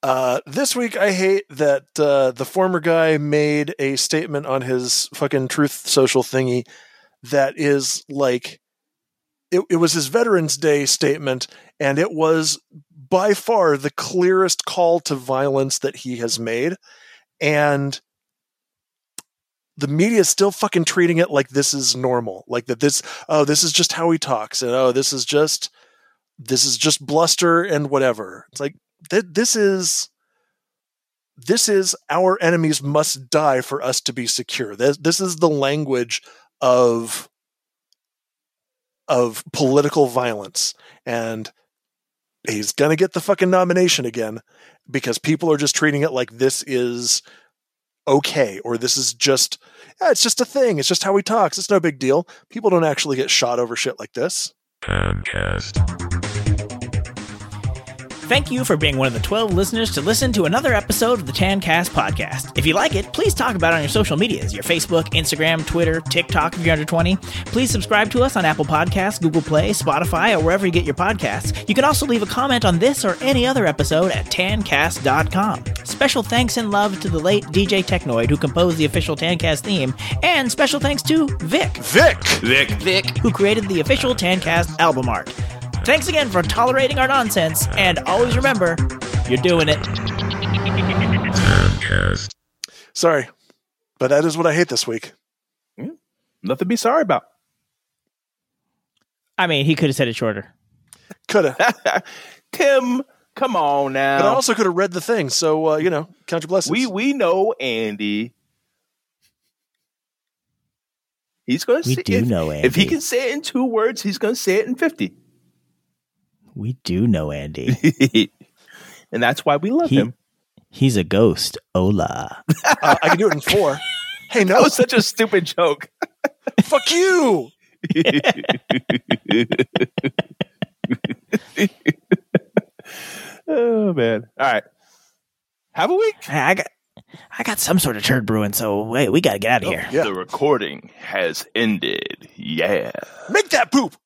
Uh, this week, I hate that uh, the former guy made a statement on his fucking Truth Social thingy that is like it, it was his Veterans Day statement, and it was by far the clearest call to violence that he has made. And the media is still fucking treating it like this is normal, like that this, oh, this is just how he talks, and oh, this is just this is just bluster and whatever. It's like th- this is this is our enemies must die for us to be secure. This, this is the language of of political violence and he's going to get the fucking nomination again because people are just treating it like this is okay or this is just yeah, it's just a thing. It's just how he talks. It's no big deal. People don't actually get shot over shit like this. Thank you for being one of the 12 listeners to listen to another episode of the Tancast podcast. If you like it, please talk about it on your social medias your Facebook, Instagram, Twitter, TikTok if you're under 20. Please subscribe to us on Apple Podcasts, Google Play, Spotify, or wherever you get your podcasts. You can also leave a comment on this or any other episode at tancast.com. Special thanks and love to the late DJ Technoid who composed the official Tancast theme, and special thanks to Vic. Vic! Vic. Vic, who created the official Tancast album art. Thanks again for tolerating our nonsense, and always remember, you're doing it. Sorry, but that is what I hate this week. Nothing to be sorry about. I mean, he could have said it shorter. Could have. Tim, come on now. But I also could have read the thing. So, uh, you know, count your blessings. we we know Andy. He's going to We say do if, know Andy. If he can say it in two words, he's going to say it in 50. We do know Andy. and that's why we love He- him. He's a ghost. Hola. uh, I can do it in four. Hey, no, That was such a stupid joke. fuck you. oh man. All right. Have a week. I got I got some sort of turd brewing, so wait, we gotta get out of here. Yeah. The recording has ended. Yeah. Make that poop.